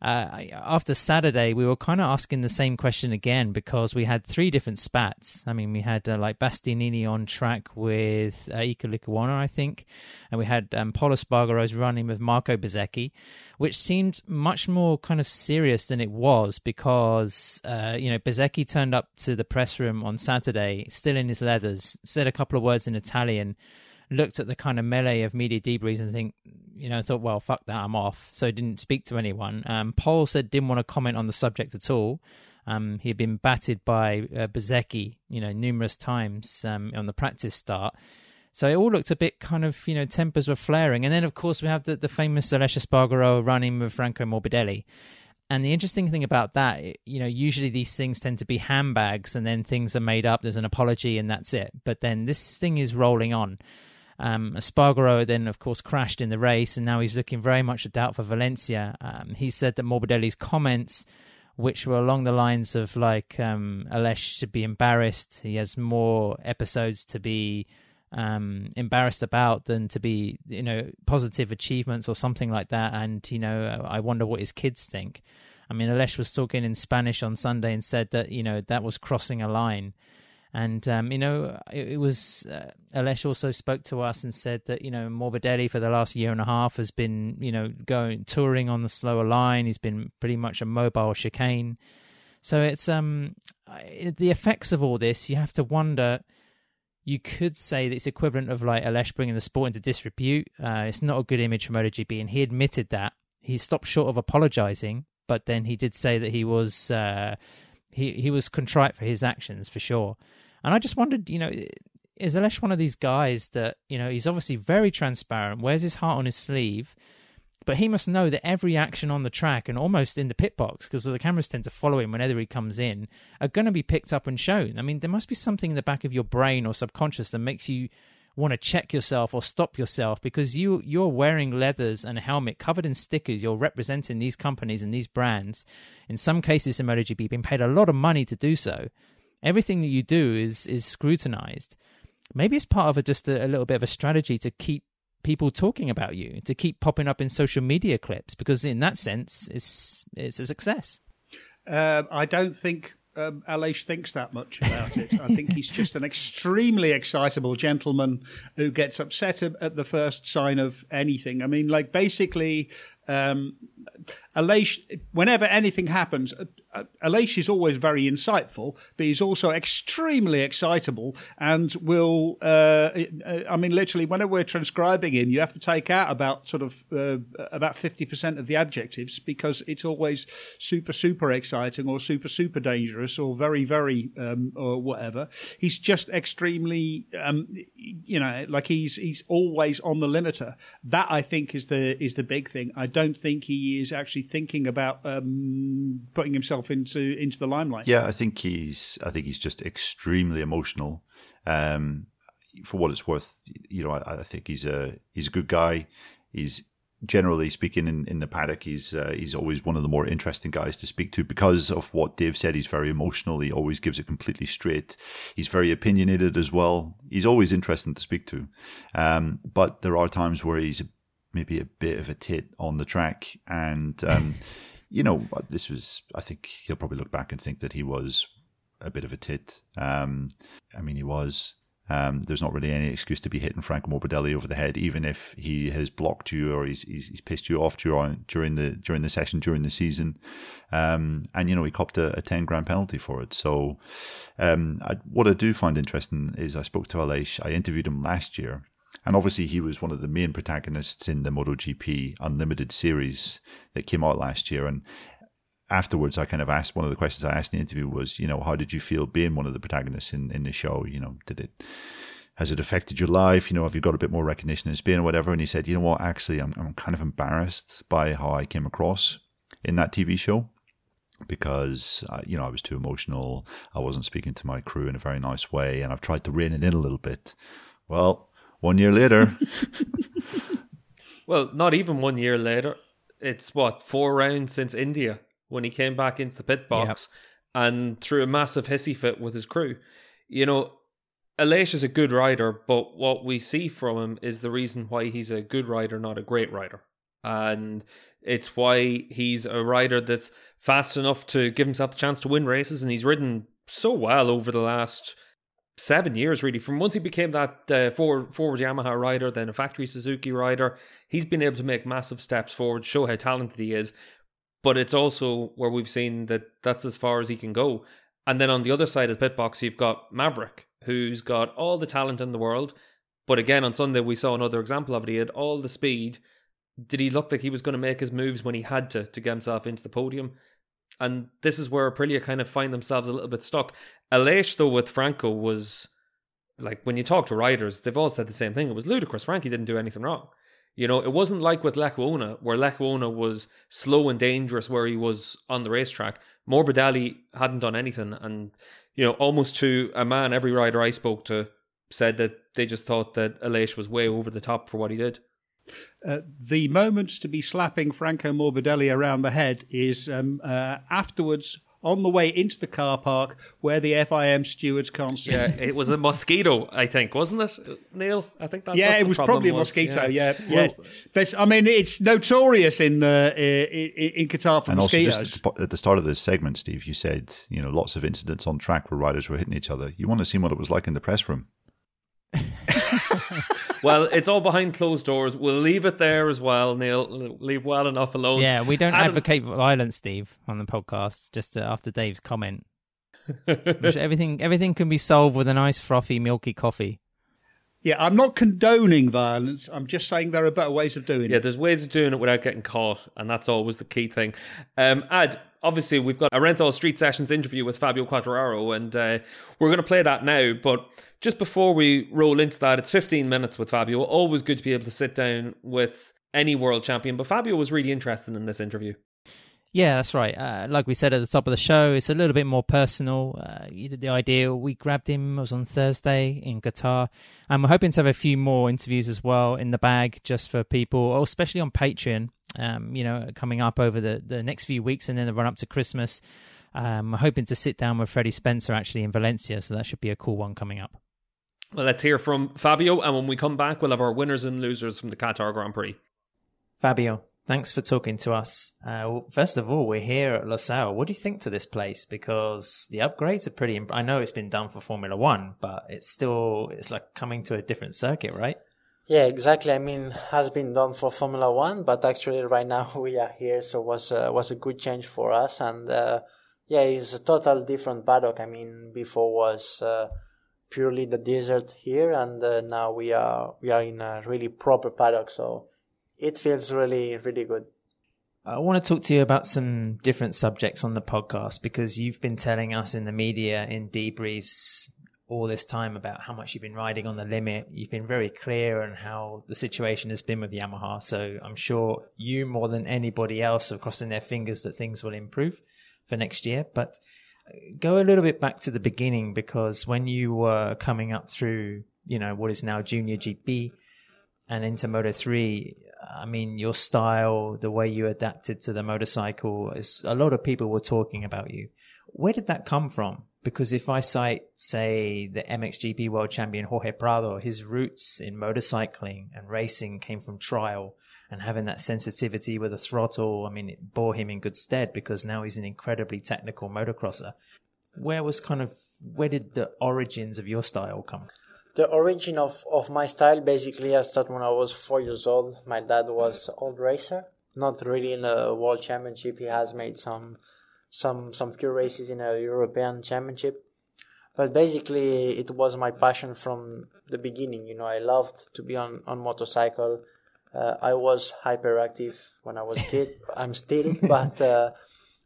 uh, after Saturday, we were kind of asking the same question again because we had three different spats. I mean, we had uh, like Bastianini on track with uh, Lecuona, I think, and we had um, Espargaro's running with Marco Bezzecchi, which seemed much more kind of serious than it was because, uh, you know, Bezzecchi turned up to the press room on Saturday, still in his leathers, said a couple of words in Italian looked at the kind of melee of media debriefs and think, you know, I thought, well, fuck that, I'm off. So didn't speak to anyone. Um, Pol said didn't want to comment on the subject at all. Um, he had been batted by uh, Bezzecchi, you know, numerous times um, on the practice start. So it all looked a bit kind of, you know, tempers were flaring. And then, of course, we have the, the famous Aleix Espargaro running with Franco Morbidelli. And the interesting thing about that, you know, usually these things tend to be handbags and then things are made up. There's an apology and that's it. But then this thing is rolling on. Um, Espargaro then, of course, crashed in the race, and now he's looking very much a doubt for Valencia. Um, he said that Morbidelli's comments, which were along the lines of like um, Aleix should be embarrassed, he has more episodes to be um, embarrassed about than to be, you know, positive achievements or something like that. And you know, I wonder what his kids think. I mean, Aleix was talking in Spanish on Sunday and said that you know that was crossing a line. And um, you know, it, it was uh, Aleix also spoke to us and said that you know Morbidelli for the last year and a half has been you know going touring on the slower line. He's been pretty much a mobile chicane. So it's um the effects of all this. You have to wonder. You could say that it's equivalent of like Aleix bringing the sport into disrepute. Uh, it's not a good image for MotoGP, and he admitted that. He stopped short of apologizing, but then he did say that he was uh, he he was contrite for his actions for sure. And I just wondered, you know, is Aleix one of these guys that, you know, he's obviously very transparent, wears his heart on his sleeve, but he must know that every action on the track and almost in the pit box, because the cameras tend to follow him whenever he comes in, are going to be picked up and shown. I mean, there must be something in the back of your brain or subconscious that makes you want to check yourself or stop yourself because you you're wearing leathers and a helmet covered in stickers. You're representing these companies and these brands. In some cases, in MotoGP, being paid a lot of money to do so everything that you do is is scrutinized. Maybe it's part of a, just a, a little bit of a strategy to keep people talking about you, to keep popping up in social media clips, because in that sense, it's it's a success. Uh, I don't think um, thinks that much about it. I think he's just an extremely excitable gentleman who gets upset at the first sign of anything. I mean, like basically, um, Whenever anything happens, uh, Aleix is always very insightful, but he's also extremely excitable and will. Uh, uh, I mean, literally, whenever we're transcribing him, you have to take out about sort of uh, about fifty percent of the adjectives because it's always super super exciting or super super dangerous or very very um, or whatever. He's just extremely, um, you know, like he's he's always on the limiter. That I think is the is the big thing. I don't think he is actually thinking about um, putting himself into into the limelight. Yeah, I think he's I think he's just extremely emotional. Um, for what it's worth, you know, I, I, think he's a he's a good guy. He's generally speaking in, in the paddock, he's uh, he's always one of the more interesting guys to speak to because of what Dave said. He's very emotional. He always gives it completely straight. He's very opinionated as well. He's always interesting to speak to. Um, but there are times where he's maybe a bit of a tit on the track and. Um, you know, this was, I think he'll probably look back and think that he was a bit of a tit. Um, I mean, he was. Um, there's not really any excuse to be hitting Franco Morbidelli over the head, even if he has blocked you or he's, he's, he's pissed you off during during the during the session during the season, um, and you know he copped a, a, ten grand penalty for it. So, um, I, what I do find interesting is I spoke to Aleix. I interviewed him last year, and obviously, he was one of the main protagonists in the MotoGP Unlimited series that came out last year. And afterwards, I kind of asked one of the questions I asked in the interview was, you know, how did you feel being one of the protagonists in, in the show? You know, did it has it affected your life? You know, have you got a bit more recognition in Spain or whatever? And he said, you know what, actually, I'm I'm kind of embarrassed by how I came across in that TV show because uh, you know I was too emotional. I wasn't speaking to my crew in a very nice way, and I've tried to rein it in a little bit. Well, one year later. well, not even one year later. It's what four rounds since India when he came back into the pit box yep. and threw a massive hissy fit with his crew. You know, Aleix is a good rider, but what we see from him is the reason why he's a good rider, not a great rider. And it's why he's a rider that's fast enough to give himself the chance to win races, and he's ridden so well over the last seven years, really. From once he became that uh, forward, forward Yamaha rider, then a factory Suzuki rider, he's been able to make massive steps forward, show how talented he is. But it's also where we've seen that that's as far as he can go. And then on the other side of the pit box, you've got Maverick, who's got all the talent in the world. But again, on Sunday, we saw another example of it. He had all the speed. Did he look like he was going to make his moves when he had to to get himself into the podium? And this is where Aprilia kind of find themselves a little bit stuck. Aleix, though, with Franco was like when you talk to riders, they've all said the same thing. It was ludicrous. Frankie didn't do anything wrong. You know, it wasn't like with Lecuona, where Lecuona was slow and dangerous where he was on the racetrack. Morbidelli hadn't done anything. And, you know, almost to a man, every rider I spoke to said that they just thought that Aleix was way over the top for what he did. Uh, the moments to be slapping Franco Morbidelli around the head is um, uh, afterwards on the way into the car park where the FIM stewards can't see. Yeah, it was a mosquito, I think, wasn't it, Neil? I think that. Yeah, it was probably a mosquito. Yeah, yeah. yeah. I mean, it's notorious in uh, in, in Qatar for and mosquitoes. also just at the start of this segment, Steve, you said you know lots of incidents on track where riders were hitting each other. You want to see what it was like in the press room. well, it's all behind closed doors. We'll leave it there as well, Neil. Leave well enough alone. Yeah, we don't Adam... advocate violence, Steve, on the podcast. Just uh, after Dave's comment, everything everything can be solved with a nice frothy milky coffee. Yeah, I'm not condoning violence. I'm just saying there are better ways of doing yeah, it. Yeah, there's ways of doing it without getting caught, and that's always the key thing. Um, Ad, obviously, we've got a Renthal Street Sessions interview with Fabio Quartararo, and uh, we're going to play that now. But just before we roll into that, it's 15 minutes with Fabio. Always good to be able to sit down with any world champion. But Fabio was really interested in this interview. Yeah, that's right. Uh, like we said at the top of the show, it's a little bit more personal. Uh, the idea we grabbed him was on Thursday in Qatar, and we're hoping to have a few more interviews as well in the bag, just for people, especially on Patreon. Um, you know, coming up over the the next few weeks, and then the run up to Christmas. Um, we're hoping to sit down with Freddie Spencer actually in Valencia, so that should be a cool one coming up. Well, let's hear from Fabio, and when we come back, we'll have our winners and losers from the Qatar Grand Prix. Fabio, thanks for talking to us. Uh, first of all, we're here at Lusail. What do you think to this place? Because the upgrades are pretty. Imp- I know it's been done for Formula One, but it's still it's like coming to a different circuit, right? Yeah, exactly. I mean, has been done for Formula One, but actually right now we are here, so was uh, was a good change for us. And uh, yeah, it's a total different paddock. I mean, before was uh, purely the desert here, and uh, now we are we are in a really proper paddock. So it feels really really good. I want to talk to you about some different subjects on the podcast because you've been telling us in the media in debriefs all this time about how much you've been riding on the limit. You've been very clear on how the situation has been with Yamaha. So I'm sure you more than anybody else are crossing their fingers that things will improve for next year. But uh, go a little bit back to the beginning because when you were coming up through, you know, what is now Junior GP and into Moto 3, I mean, your style, the way you adapted to the motorcycle, is a lot of people were talking about you. Where did that come from? Because if I cite, say, the MXGP world champion Jorge Prado, his roots in motorcycling and racing came from trial and having that sensitivity with a throttle, I mean, it bore him in good stead because now he's an incredibly technical motocrosser. Where was kind of where did the origins of your style come? The origin of, of my style basically I started when I was four years old. My dad was old racer, not really in a world championship. He has made some some some few races in a European championship. But basically it was my passion from the beginning. You know, I loved to be on, on motorcycle. Uh, I was hyperactive when I was a kid. I'm still, but uh,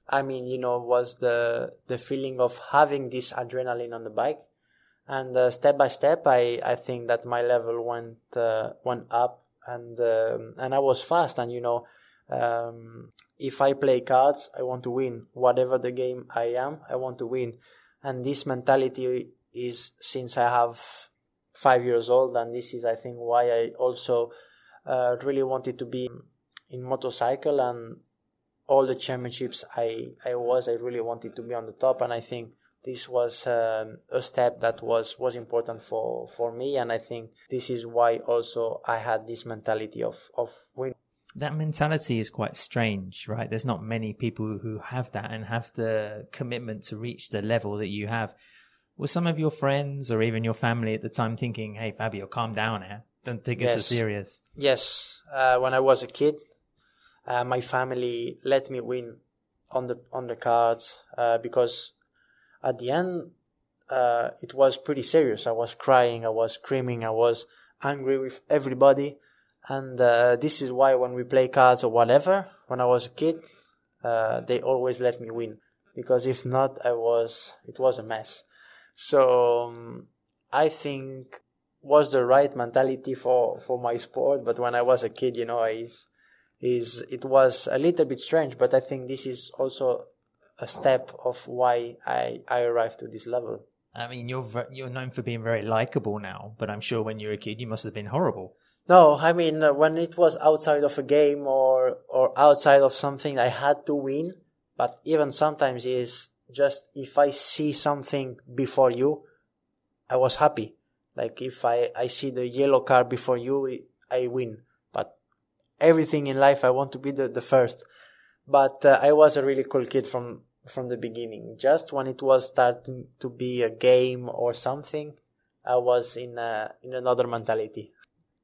I mean, you know, was the the feeling of having this adrenaline on the bike, and uh, step by step, I I think that my level went uh, went up, and um, and I was fast, and you know, um, if I play cards, I want to win. Whatever the game I am, I want to win, and this mentality is since I have five years old, and this is I think why I also uh, really wanted to be in motorcycle. And all the championships I I was I really wanted to be on the top. And I think this was um, a step that was was important for for me and I think this is why also I had this mentality of of win that mentality is quite strange, right? There's not many people who have that and have the commitment to reach the level that you have. Were some of your friends or even your family at the time thinking, "Hey, Fabio, calm down here. Don't take yes. it so serious." Yes. Uh, when I was a kid, uh, my family let me win on the on the cards uh, because at the end uh, it was pretty serious. I was crying, I was screaming, I was angry with everybody, and uh, this is why when we play cards or whatever, when I was a kid, uh, they always let me win because if not, I was it was a mess. So um, I think was the right mentality for for my sport. But when I was a kid, you know, I is it was a little bit strange, but I think this is also a step of why I I arrived to this level. I mean, you're you're known for being very likable now, but I'm sure when you were a kid, you must have been horrible. No, I mean uh, when it was outside of a game or or outside of something, I had to win. But even sometimes is just if I see something before you, I was happy. Like if I I see the yellow card before you, I win But everything in life I want to be the, the first. But uh, I was a really cool kid from from the beginning. Just when it was starting to be a game or something, I was in a, in another mentality.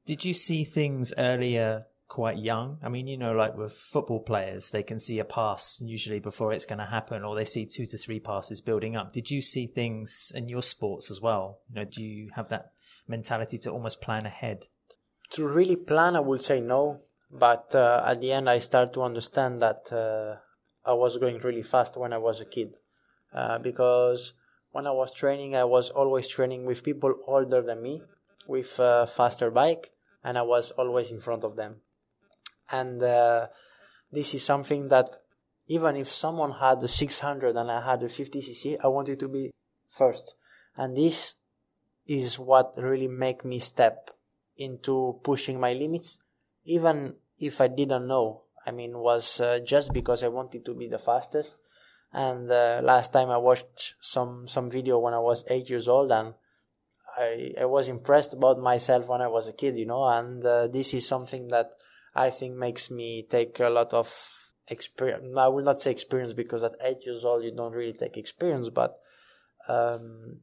Did you see things earlier quite young? I mean, you know, like with football players, they can see a pass usually before it's going to happen, or they see two to three passes building up. Did you see things in your sports as well? You know, do you have that mentality to almost plan ahead? To really plan, I would say no. But uh, at the end, I start to understand that uh, I was going really fast when I was a kid, uh, because when I was training, I was always training with people older than me, with a faster bike, and I was always in front of them. And uh, this is something that even if someone had a 600 and I had a 50cc, I wanted to be first. And this is what really make me step into pushing my limits even if I didn't know. I mean, was uh, just because I wanted to be the fastest. And uh, last time I watched some some video when I was eight years old, and I I was impressed about myself when I was a kid, you know. And uh, this is something that I think makes me take a lot of experience. I will not say experience because at eight years old you don't really take experience, but um,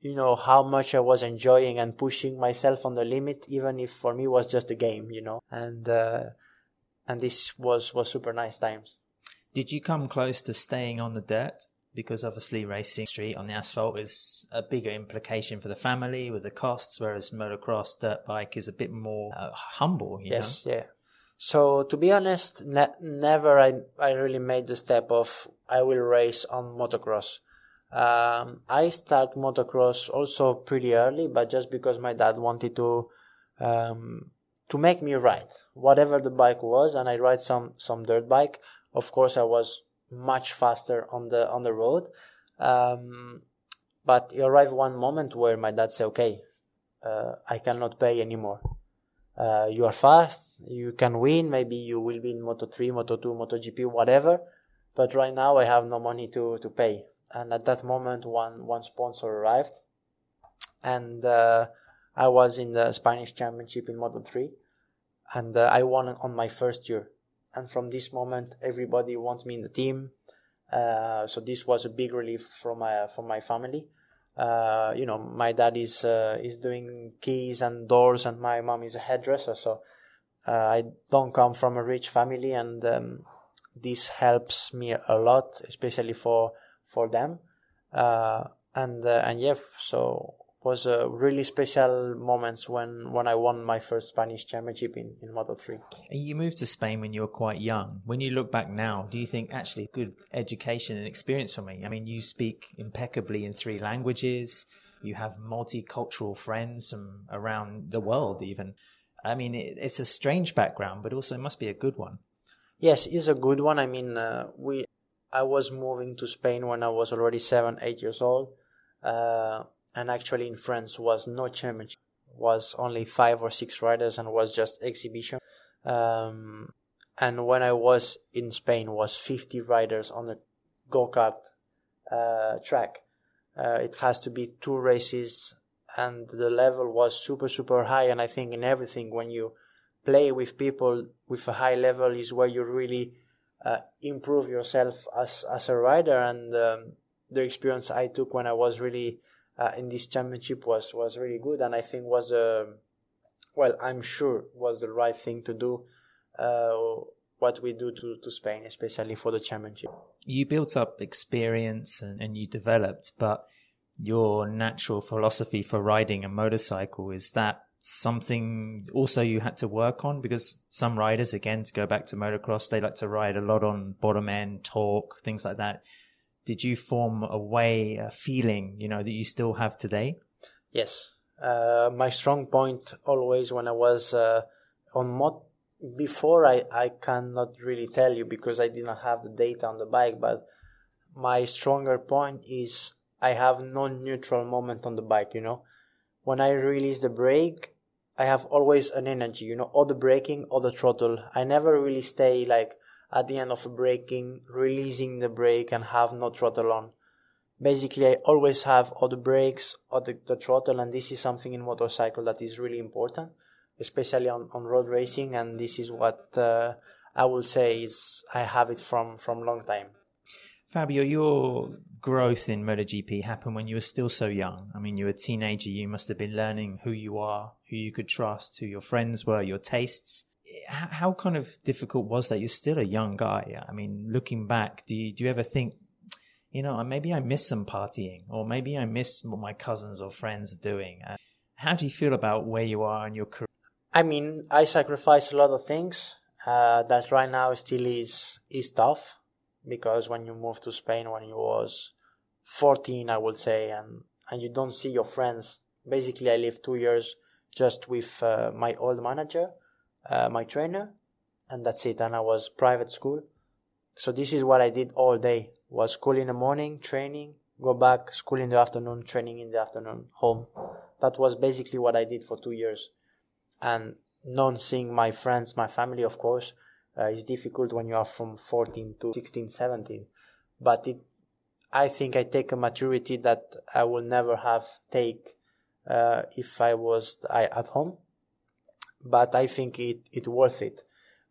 you know how much I was enjoying and pushing myself on the limit, even if for me was just a game, you know. And uh, and this was was super nice times. Did you come close to staying on the dirt? Because obviously racing street on the asphalt is a bigger implication for the family with the costs, whereas motocross dirt bike is a bit more uh, humble. yes, know? yeah. So to be honest, ne- never I I really made the step of I will race on motocross um, I start motocross also pretty early, but just because my dad wanted to um, to make me ride whatever the bike was, and I ride some some dirt bike. Of course, I was much faster on the on the road. Um, but it arrived one moment where my dad said, "Okay, uh, I cannot pay anymore. Uh, you are fast, you can win. Maybe you will be in Moto 3, Moto 2, Moto GP, whatever. But right now, I have no money to to pay and at that moment one one sponsor arrived and uh, I was in the Spanish championship in Moto3 and uh, I won on my first year. And from this moment everybody wants me in the team. Uh, so this was a big relief from my from my family. Uh, you know my dad is uh, is doing keys and doors and my mom is a hairdresser. So uh, I don't come from a rich family and um, this helps me a lot especially for for them. Uh, and and yeah, so was a really special moments when when I won my first Spanish championship in in Moto three. You moved to Spain when you were quite young. When you look back now, do you think actually good education and experience for me? I mean, you speak impeccably in three languages. You have multicultural friends from around the world, even. I mean, it, it's a strange background, but also it must be a good one. Yes, it's a good one. I mean, uh, we I was moving to Spain when I was already seven, eight years old. Uh, and actually in France was no championship, was only five or six riders and was just exhibition. Um, and when I was in Spain, was 50 riders on a go kart uh, track. Uh, it has to be two races, and the level was super super high. And I think in everything, when you play with people with a high level, is where you really uh, improve yourself as as a rider. And um, the experience I took when I was really uh, in this championship was was really good, and I think was a uh, well, I'm sure was the right thing to do. Uh, what we do to, to Spain, especially for the championship. You built up experience and, and you developed, but your natural philosophy for riding a motorcycle is that something also you had to work on because some riders again to go back to motocross they like to ride a lot on bottom end torque things like that did you form a way, a feeling, you know, that you still have today? Yes. Uh, my strong point always when I was uh, on mod before I, I cannot really tell you because I didn't have the data on the bike, but my stronger point is I have no neutral moment on the bike, you know. When I release the brake, I have always an energy, you know, or the braking or the throttle. I never really stay like at the end of a braking, releasing the brake and have no throttle on. Basically, I always have all the brakes or the, the throttle, and this is something in motorcycle that is really important, especially on, on road racing. And this is what uh, I will say is I have it from from long time. Fabio, your growth in MotoGP happened when you were still so young. I mean, you were a teenager. You must have been learning who you are, who you could trust, who your friends were, your tastes how kind of difficult was that? You're still a young guy. I mean, looking back, do you, do you ever think, you know, maybe I miss some partying or maybe I miss what my cousins or friends are doing? Uh, how do you feel about where you are in your career? I mean, I sacrificed a lot of things. Uh, that right now still is is tough because when you move to Spain when you was 14, I would say, and and you don't see your friends. Basically, I lived two years just with uh, my old manager uh, my trainer, and that's it. And I was private school. So this is what I did all day: was school in the morning, training, go back, school in the afternoon, training in the afternoon, home. That was basically what I did for two years, and non seeing my friends, my family, of course, uh, is difficult when you are from 14 to 16, 17. But it, I think I take a maturity that I will never have take uh, if I was I, at home but I think it it worth it.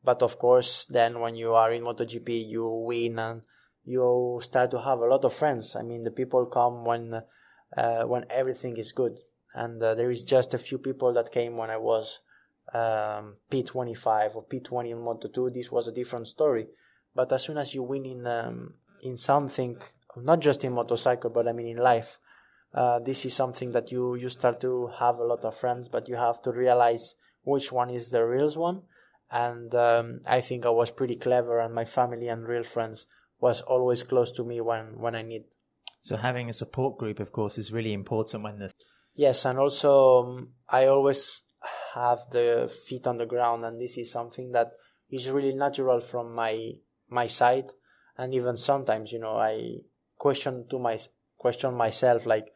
But of course, then when you are in MotoGP, you win and you start to have a lot of friends. I mean, the people come when uh, when everything is good, and uh, there is just a few people that came when I was um, P25 or P20 in Moto2. This was a different story. But as soon as you win in um, in something, not just in motorcycle, but I mean in life, uh, this is something that you you start to have a lot of friends. But you have to realize which one is the real one. And um, I think I was pretty clever, and my family and real friends was always close to me when when I need. So having a support group, of course, is really important when this. Yes, and also um, I always have the feet on the ground, and this is something that is really natural from my my side. And even sometimes, you know, I question to my question myself like,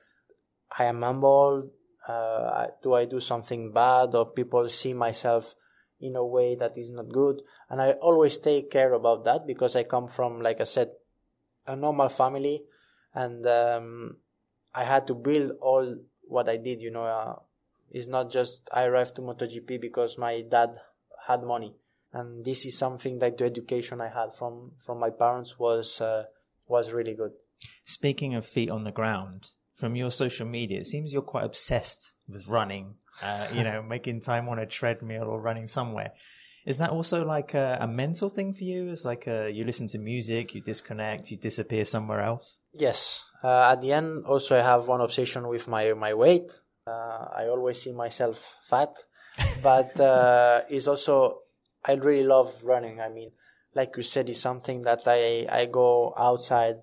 I am humble uh, do I do something bad or people see myself in a way that is not good? And I always take care about that because I come from, like I said, a normal family, and um, I had to build all what I did. You know, uh, it's not just I arrived to MotoGP because my dad had money, and this is something that the education I had from from my parents was uh, was really good. Speaking of feet on the ground, from your social media, it seems you're quite obsessed with running. Uh, you know, making time on a treadmill or running somewhere. Is that also like a, a mental thing for you? Is like a, you listen to music, you disconnect, you disappear somewhere else? Yes. Uh, at the end, also I have one obsession with my my weight. Uh, I always see myself fat, but uh, it's also I really love running. I mean, like you said, it's something that I I go outside.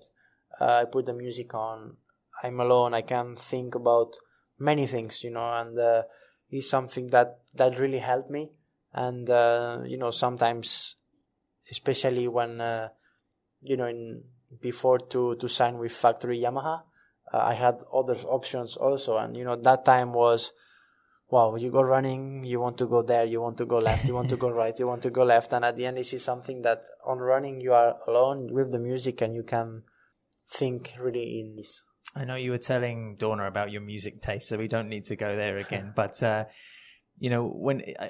Uh, I put the music on. I'm alone. I can think about many things, you know, and uh, it's something that that really helped me. And uh, you know, sometimes, especially when uh, you know, in before to to sign with factory Yamaha, uh, I had other options also, and you know, that time was wow, you go running, you want to go there, you want to go left, you want to go right, you want to go left. And at the end, this is something that on running, you are alone with the music and you can think really in this. I know you were telling Dorna about your music taste, so we don't need to go there again. but, uh, you know, when uh,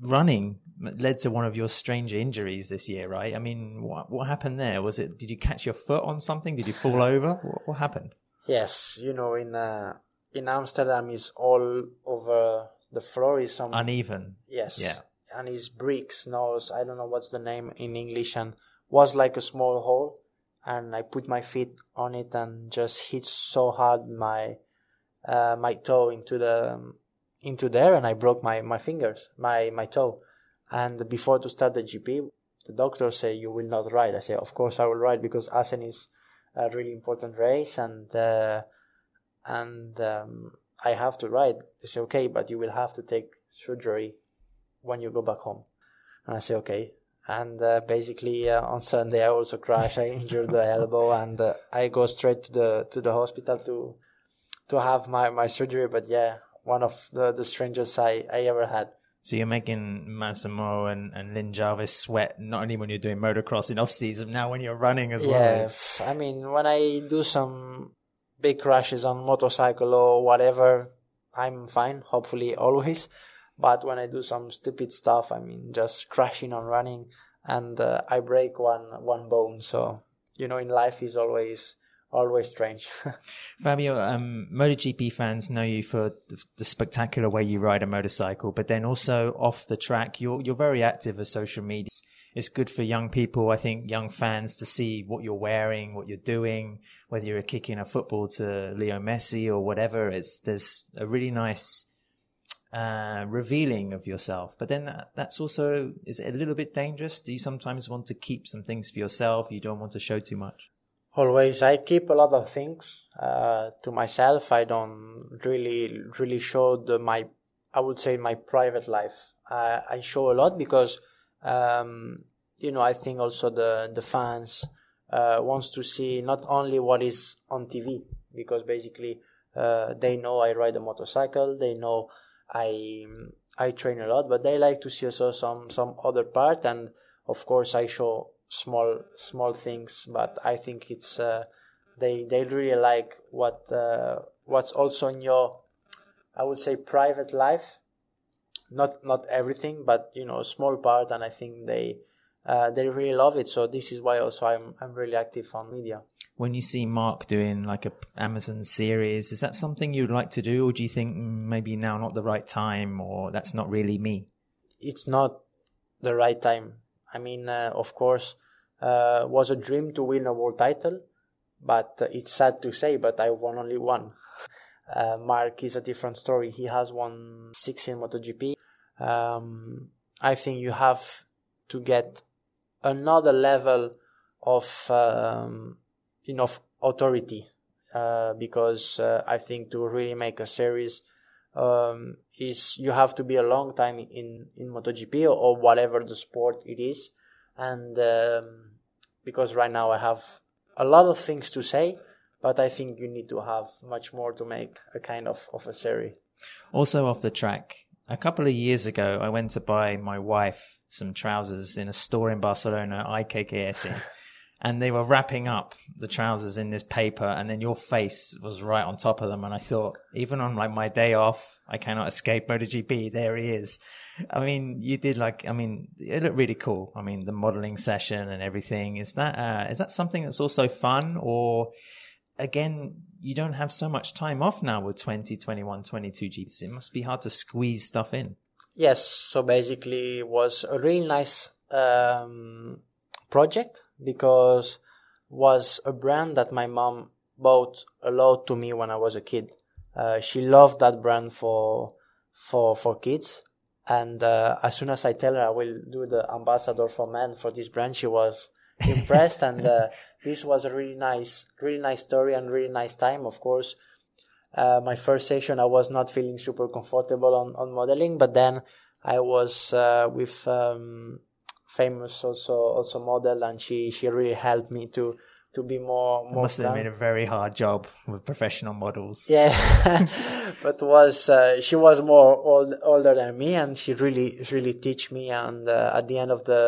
running led to one of your strange injuries this year, right? I mean, what, what happened there? Was it, did you catch your foot on something? Did you fall over? What, what happened? Yes, you know, in, uh, in Amsterdam is all over the floor is some uneven. Yes. Yeah. And it's bricks. No, I don't know what's the name in English, and was like a small hole, and I put my feet on it and just hit so hard my uh, my toe into the um, into there, and I broke my my fingers, my my toe. And before to start the GP, the doctor say you will not ride. I say of course I will ride because Assen is a really important race and. Uh, and um, I have to ride. They say, okay, but you will have to take surgery when you go back home. And I say, okay. And uh, basically uh, on Sunday I also crashed. I injured the elbow, and uh, I go straight to the to the hospital to to have my, my surgery. But yeah, one of the, the strangest I, I ever had. So you're making Massimo and, and Lin Jarvis sweat not only when you're doing motocross in off season, now when you're running as yeah, well. I mean, when I do some big crashes on motorcycle or whatever, I'm fine. Hopefully, always. But when I do some stupid stuff, I mean, just crashing on running, and uh, I break one one bone. So you know, in life is always always strange. Fabio, um, MotoGP fans know you for the, spectacular way you ride a motorcycle, but then also off the track, you're you're very active on social media it's good for young people, I think, young fans to see what you're wearing, what you're doing, whether you're kicking a football to Leo Messi or whatever. It's there's a really nice uh, revealing of yourself. But then that, that's also is it a little bit dangerous? Do you sometimes want to keep some things for yourself? You don't want to show too much. Always, I keep a lot of things uh, to myself. I don't really, really show the, my, I would say, my private life. Uh, I show a lot because um, you know, I think also the the fans uh, wants to see not only what is on TV because basically uh, they know I ride a motorcycle, they know I I train a lot, but they like to see also some some other part, and of course I show small small things, but I think it's uh, they they really like what uh, what's also in your I would say private life not not everything, but you know, a small part, and I think they uh, they really love it. So this is why also I'm I'm really active on media. When you see Marc doing like a Amazon series, is that something you'd like to do, or do you think mm, maybe now not the right time, or that's not really me? It's not the right time. I mean, uh, of course, uh, was a dream to win a world title, but it's sad to say, but I won only one. Uh, Marc is a different story. He has won six in MotoGP um, I think you have to get another level of um, know authority uh, because uh, I think to really make a series um, is you have to be a long time in in MotoGP or, or whatever the sport it is, and um, because right now I have a lot of things to say, but I think you need to have much more to make a kind of of a series. Also off the track, a couple of years ago, I went to buy my wife some trousers in a store in Barcelona, IKKS, and they were wrapping up the trousers in this paper, and then your face was right on top of them. And I thought, even on like my day off, I cannot escape MotoGP. There he is. I mean, you did like, I mean, it looked really cool. I mean, the modeling session and everything. Is that uh, is that something that's also fun, or again, you don't have so much time off now with 20, 21, 22 Gs. It must be hard to squeeze stuff in. Yes. So basically, it was a really nice um, project because was a brand that my mom bought a lot to me when I was a kid. uh, she loved that brand for for for kids. And uh, as soon as I tell her I will do the ambassador for men for this brand, she was impressed. and uh, this was a really nice, really nice story and really nice time. Of course, uh, my first session I was not feeling super comfortable on on modeling, but then I was uh, with um, famous also also model, and she she really helped me to to be more. more it must have been a very hard job with professional models. Yeah, but was uh, she was more old, older than me, and she really really teach me. And uh, at the end of the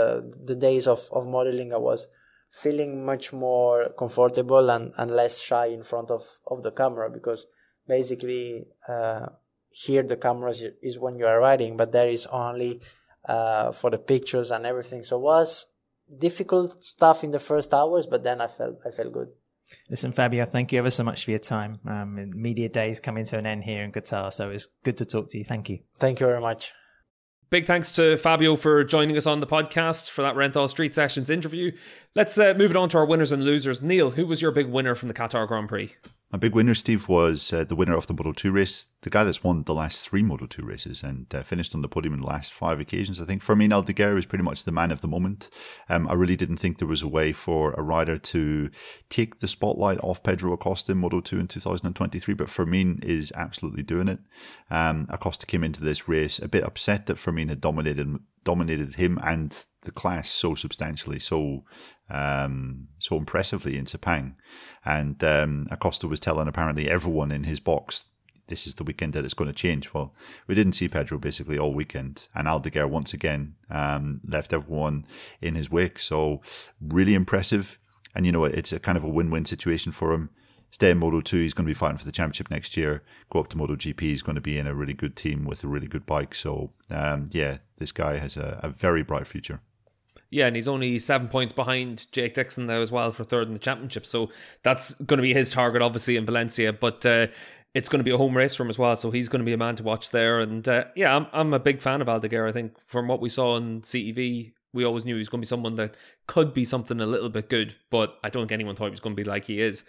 the days of of modeling, I was feeling much more comfortable and and less shy in front of of the camera because basically uh, here the camera is when you are riding, but there is only uh, for the pictures and everything. So it was difficult stuff in the first hours, but then I felt I felt good. Listen, Fabio, thank you ever so much for your time. Um, media days coming to an end here in Qatar, so it's good to talk to you. Thank you. Thank you very much. Big thanks to Fabio for joining us on the podcast for that Renthal Street Sessions interview. Let's uh, move it on to our winners and losers. Neil, who was your big winner from the Qatar Grand Prix? My big winner, Steve, was uh, the winner of the Moto 2 race, the guy that's won the last three Moto 2 races and uh, finished on the podium in the last five occasions. I think Fermin Aldeguer was pretty much the man of the moment. Um, I really didn't think there was a way for a rider to take the spotlight off Pedro Acosta in Moto 2 in 2023, but Fermin is absolutely doing it. Um, Acosta came into this race a bit upset that Fermin had dominated dominated him and the class so substantially, so um, so impressively in Sepang. And um, Acosta was telling apparently everyone in his box, this is the weekend that it's going to change. Well, we didn't see Pedro basically all weekend, and Aldeguer once again um, left everyone in his wake. So really impressive, and you know it's a kind of a win-win situation for him. Stay in Moto 2, he's going to be fighting for the championship next year. Go up to Moto GP, he's going to be in a really good team with a really good bike. So, um, yeah, this guy has a, a very bright future. Yeah, and he's only seven points behind Jake Dixon now as well for third in the championship. So that's going to be his target, obviously, in Valencia. But uh, it's going to be a home race for him as well. So he's going to be a man to watch there. And uh, yeah, I'm, I'm a big fan of Aldeguer. I think from what we saw in CEV, we always knew he was going to be someone that could be something a little bit good. But I don't think anyone thought he was going to be like he is.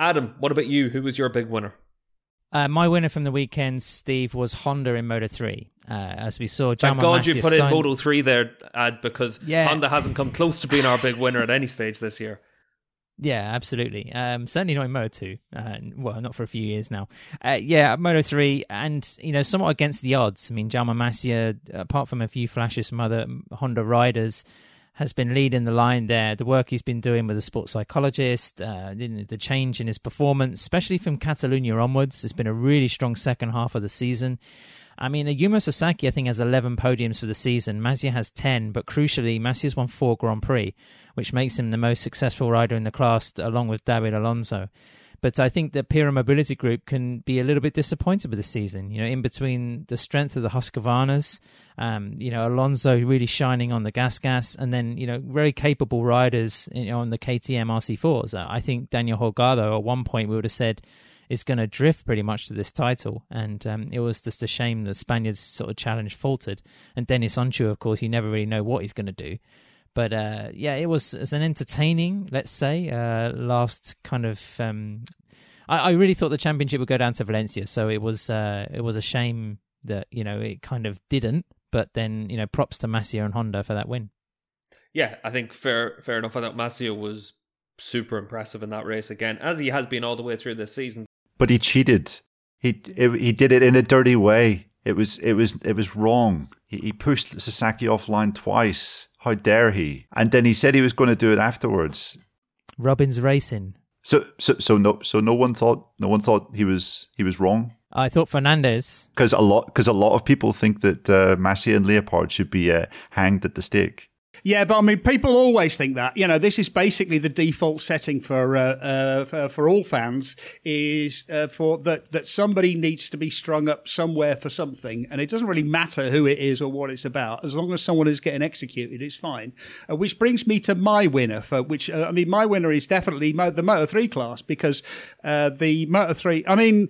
Adam, what about you? Who was your big winner? Uh, my winner from the weekend, Steve, was Honda in Moto 3. Uh, as we saw, Thank God you put in Moto 3 there, Ad, because yeah. Honda hasn't come close to being our big winner at any stage this year. Yeah, absolutely. Um, certainly not in Moto 2. Uh, well, not for a few years now. Uh, yeah, Moto 3, and, you know, somewhat against the odds. I mean, Jaume Masia, apart from a few flashes from other Honda riders, has been leading the line there. The work he's been doing with a sports psychologist, uh, the change in his performance, especially from Catalonia onwards, it's been a really strong second half of the season. I mean, Ayumu Sasaki, I think, has 11 podiums for the season. Masia has 10, but crucially, Masia's won four Grand Prix, which makes him the most successful rider in the class, along with David Alonso. But I think the Pierer Mobility Group can be a little bit disappointed with the season. You know, in between the strength of the Husqvarnas, um, you know, Alonso really shining on the gas gas, and then you know, very capable riders you know, on the KTM RC4s. Uh, I think Daniel Holgado at one point we would have said is going to drift pretty much to this title. And um, it was just a shame the Spaniards sort of challenge faltered. And Deniz Öncü, of course, you never really know what he's going to do. But uh, yeah, it was, it an entertaining, let's say, uh, last kind of. Um, I, I, really thought the championship would go down to Valencia, so it was uh, it was a shame that you know it kind of didn't. But then you know, props to Masia and Honda for that win. Yeah, I think fair fair enough. I thought Masia was super impressive in that race again, as he has been all the way through this season. But he cheated. He it, he did it in a dirty way. It was it was it was wrong. He, he pushed Sasaki offline twice. How dare he? And then he said he was going to do it afterwards. Robin's Racing. So so so no so no one thought no one thought he was he was wrong. I thought Fernandez because a lot because a lot of people think that uh, Masia and Leopard should be uh, hanged at the stake. Yeah, but I mean, people always think that. You know, this is basically the default setting for uh, uh, for, for, all fans is uh, for that that somebody needs to be strung up somewhere for something, and it doesn't really matter who it is or what it's about, as long as someone is getting executed, it's fine. Uh, which brings me to my winner, for which uh, I mean, my winner is definitely the Moto Three class because uh, the Moto Three. I mean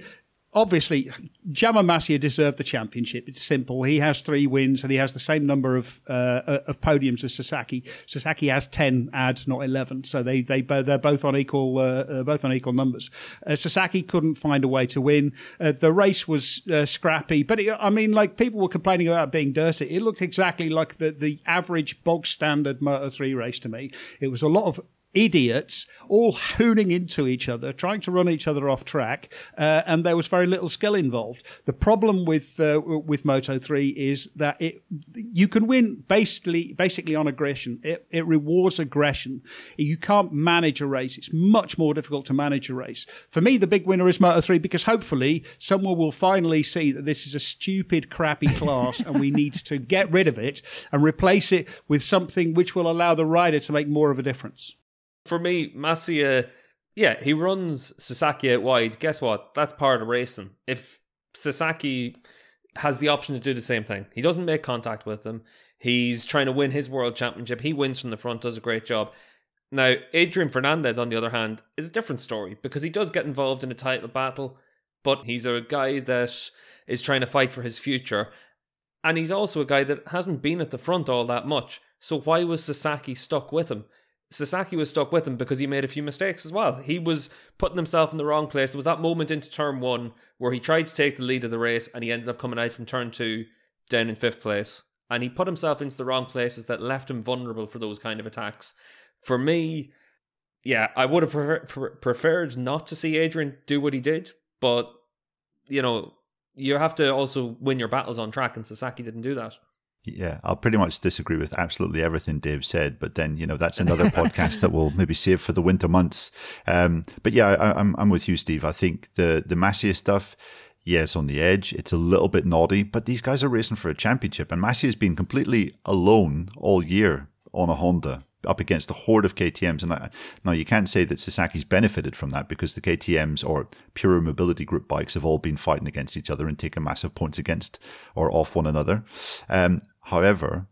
obviously, Masia deserved the championship. It's simple. He has three wins and he has the same number of uh, of podiums as Sasaki. Sasaki has ten ads, not eleven, so they they they're both on equal uh, uh, both on equal numbers. Uh, Sasaki couldn't find a way to win. Uh, the race was uh, scrappy, but it, I mean, like people were complaining about being dirty. It looked exactly like the the average bog standard Moto three race to me. It was a lot of idiots all hooning into each other, trying to run each other off track, uh, and there was very little skill involved. The problem with uh, with Moto three is that it you can win basically basically on aggression. It, it rewards aggression. You can't manage a race. It's much more difficult to manage a race. For me, the big winner is Moto three because hopefully someone will finally see that this is a stupid, crappy class, and we need to get rid of it and replace it with something which will allow the rider to make more of a difference. For me, Masia, yeah, he runs Sasaki out wide. Guess what? That's part of racing. If Sasaki has the option to do the same thing, he doesn't make contact with him. He's trying to win his world championship. He wins from the front, does a great job. Now, Adrian Fernandez, on the other hand, is a different story because he does get involved in a title battle, but he's a guy that is trying to fight for his future. And he's also a guy that hasn't been at the front all that much. So why was Sasaki stuck with him? Sasaki was stuck with him because he made a few mistakes as well. He was putting himself in the wrong place. There was that moment into turn one where he tried to take the lead of the race and he ended up coming out from turn two down in fifth place. And he put himself into the wrong places that left him vulnerable for those kind of attacks. For me, yeah, I would have prefer- preferred not to see Adrian do what he did, but you know, you have to also win your battles on track, and Sasaki didn't do that. Yeah, I'll pretty much disagree with absolutely everything Dave said, but then you know that's another podcast that we'll maybe save for the winter months. Um, but yeah, I, am I'm, I'm with you, Steve. I think the the Masia stuff, yes, on the edge. It's a little bit naughty, but these guys are racing for a championship, and Masia has been completely alone all year on a Honda up against a horde of KTMs. And I, now you can't say that Sasaki's benefited from that because the KTMs or Pierer Mobility Group bikes have all been fighting against each other and taking massive points against or off one another. Um, However,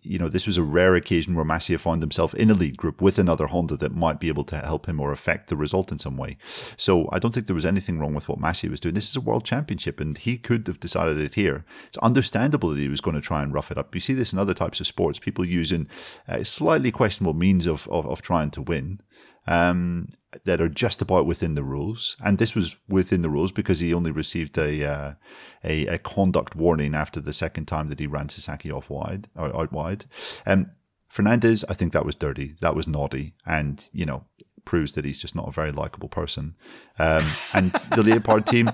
you know, this was a rare occasion where Masia found himself in a lead group with another Honda that might be able to help him or affect the result in some way. So I don't think there was anything wrong with what Masia was doing. This is a world championship and he could have decided it here. It's understandable that he was going to try and rough it up. You see this in other types of sports, people using uh, slightly questionable means of, of, of trying to win um, that are just about within the rules. And this was within the rules because he only received a, uh, a, a conduct warning after the second time that he ran Sasaki off wide or out wide. Um, Fernandez, I think that was dirty. That was naughty, and you know proves that he's just not a very likable person. Um, and the Leopard team,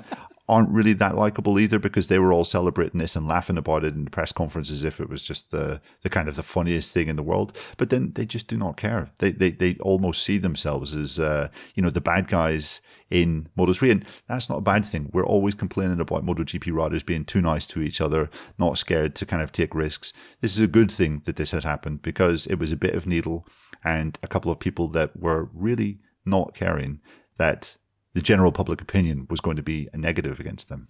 aren't really that likable either because they were all celebrating this and laughing about it in the press conference as if it was just the the kind of the funniest thing in the world. But then they just do not care. They they they almost see themselves as uh, you know the bad guys in Moto3. And that's not a bad thing. We're always complaining about MotoGP riders being too nice to each other, not scared to kind of take risks. This is a good thing that this has happened because it was a bit of needle and a couple of people that were really not caring that the general public opinion was going to be a negative against them.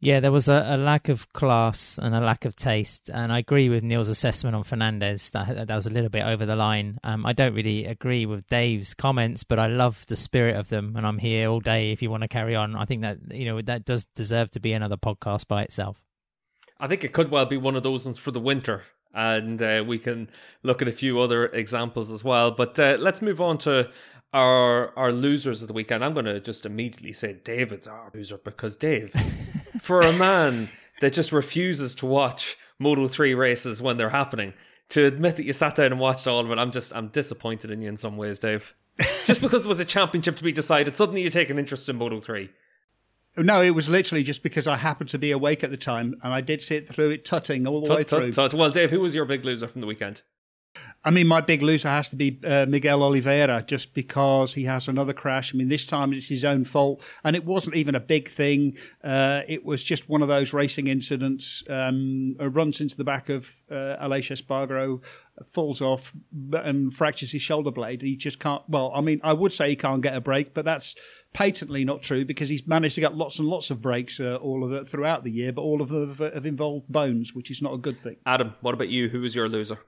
Yeah, there was a, a, lack of class and a lack of taste, and I agree with Neil's assessment on Fernandez. That that was a little bit over the line. Um, I don't really agree with Dave's comments, but I love the spirit of them, and I'm here all day if you want to carry on. I think that you know that does deserve to be another podcast by itself. I think it could well be one of those ones for the winter, and uh, we can look at a few other examples as well. But uh, let's move on to our our losers of the weekend. I'm going to just immediately say David's our loser because Dave, for a man that just refuses to watch Moto three races when they're happening, to admit that you sat down and watched all of it, I'm just I'm disappointed in you in some ways, Dave. just because there was a championship to be decided, suddenly you take an interest in Moto three. No, it was literally just because I happened to be awake at the time, and I did sit through it, tutting all the tut, way through. Tut, tut. Well, Dave, who was your big loser from the weekend? I mean, my big loser has to be uh, Miguel Oliveira, just because he has another crash. I mean, this time it's his own fault, and it wasn't even a big thing. Uh, it was just one of those racing incidents. Um, runs into the back of uh, Aleix Espargaro, falls off, and fractures his shoulder blade. He just can't. Well, I mean, I would say he can't get a break, but that's patently not true because he's managed to get lots and lots of breaks uh, all of it throughout the year, but all of them have, have involved bones, which is not a good thing. Adam, what about you? Who was your loser?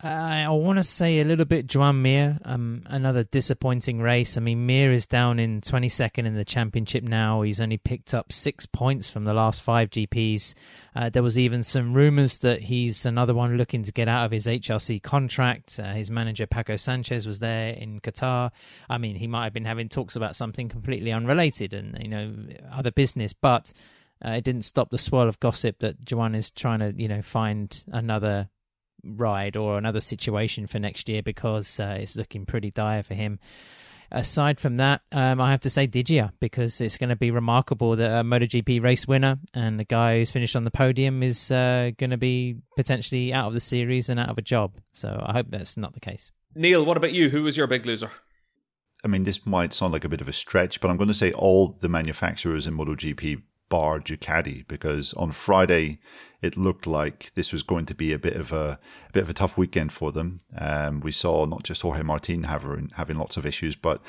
I want to say a little bit Joan Mir, um, another disappointing race. I mean, Mir is down in 22nd in the championship now. He's only picked up six points from the last five GPs. Uh, there was even some rumours that he's another one looking to get out of his HRC contract. Uh, his manager, Paco Sanchez, was there in Qatar. I mean, he might have been having talks about something completely unrelated and, you know, other business, but uh, it didn't stop the swirl of gossip that Joan is trying to, you know, find another ride or another situation for next year because uh, it's looking pretty dire for him. Aside from that, um, I have to say Digia because it's going to be remarkable that a MotoGP race winner and the guy who's finished on the podium is uh, going to be potentially out of the series and out of a job. So I hope that's not the case. Neil, what about you? Who was your big loser? I mean, this might sound like a bit of a stretch, but I'm going to say all the manufacturers in MotoGP bar Ducati because on Friday it looked like this was going to be a bit of a, a bit of a tough weekend for them. Um, we saw not just Jorge Martin having having lots of issues, but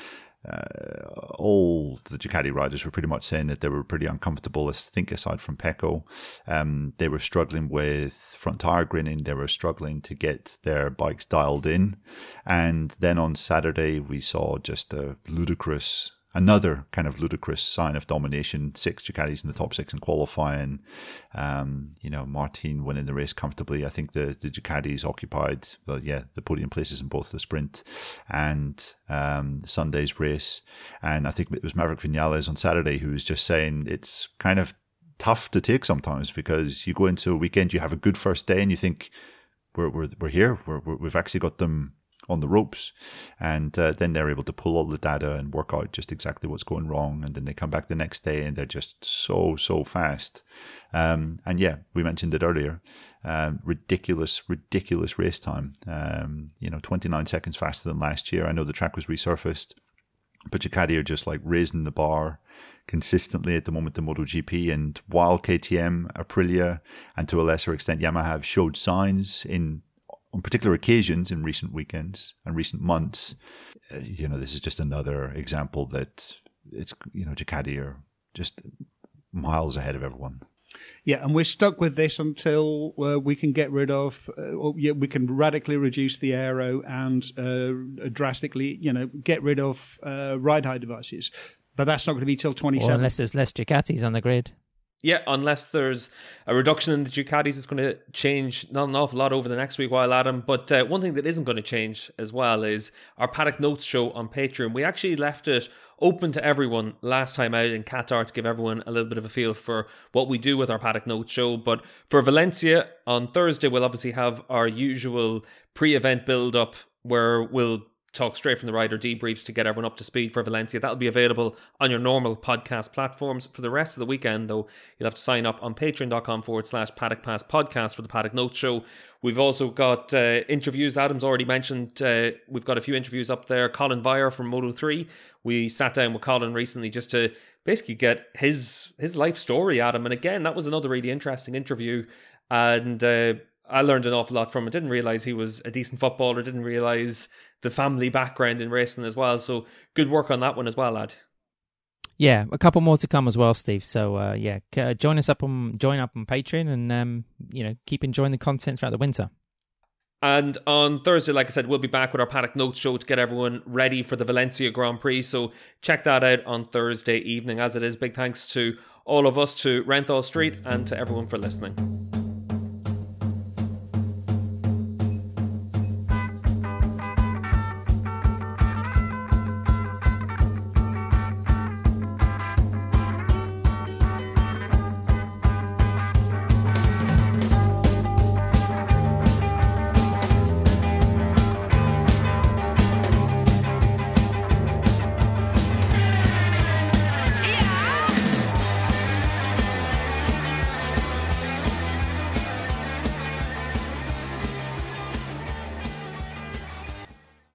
uh, all the Ducati riders were pretty much saying that they were pretty uncomfortable. I think aside from Pecco, um, they were struggling with front tire graining. They were struggling to get their bikes dialed in, and then on Saturday we saw just a ludicrous another kind of ludicrous sign of domination. Six Ducatis in the top six in qualifying. Um, you know, Martin winning the race comfortably. I think the, the Ducatis occupied, well, yeah, the podium places in both the sprint and um, Sunday's race. And I think it was Maverick Vinales on Saturday who was just saying it's kind of tough to take sometimes because you go into a weekend, you have a good first day, and you think, we're, we're, we're here. We're, we've actually got them on the ropes, and uh, then they're able to pull all the data and work out just exactly what's going wrong. And then they come back the next day and they're just so so fast. Um, and yeah, we mentioned it earlier. Um, ridiculous, ridiculous race time. Um, you know, 29 seconds faster than last year. I know the track was resurfaced, but Ducati are just like raising the bar consistently at the moment in MotoGP. And while KTM, Aprilia, and to a lesser extent Yamaha have showed signs in on particular occasions in recent weekends and recent months, uh, you know, this is just another example that it's, you know, Ducati are just miles ahead of everyone. Yeah, and we're stuck with this until uh, we can get rid of, uh, or, yeah, we can radically reduce the aero and uh, drastically, you know, get rid of uh, ride height devices. But that's not going to be till 27. unless there's less Ducatis on the grid. Yeah, unless there's a reduction in the Ducatis, it's going to change not an awful lot over the next week while Adam. But uh, one thing that isn't going to change as well is our Paddock Notes show on Patreon. We actually left it open to everyone last time out in Qatar to give everyone a little bit of a feel for what we do with our Paddock Notes show. But for Valencia on Thursday, we'll obviously have our usual pre event build up where we'll talk straight from the rider debriefs to get everyone up to speed for Valencia. That'll be available on your normal podcast platforms. For the rest of the weekend, though, you'll have to sign up on patreon.com forward slash paddock pass podcast for the paddock note show. We've also got uh, interviews. Adam's already mentioned uh, we've got a few interviews up there. Collin Veijer from Moto 3. We sat down with Collin recently just to basically get his his life story, Adam. And again, that was another really interesting interview. And uh, I learned an awful lot from it. Didn't realize he was a decent footballer. Didn't realize the family background in racing as well. So good work on that one as well, lad. Yeah, a couple more to come as well, Steve. So uh, yeah, uh, join us up on join up on Patreon, and um, you know keep enjoying the content throughout the winter. And on Thursday, like I said, we'll be back with our Paddock Notes show to get everyone ready for the Valencia Grand Prix. So check that out on Thursday evening. As it is, big thanks to all of us, to Renthal Street, and to everyone for listening.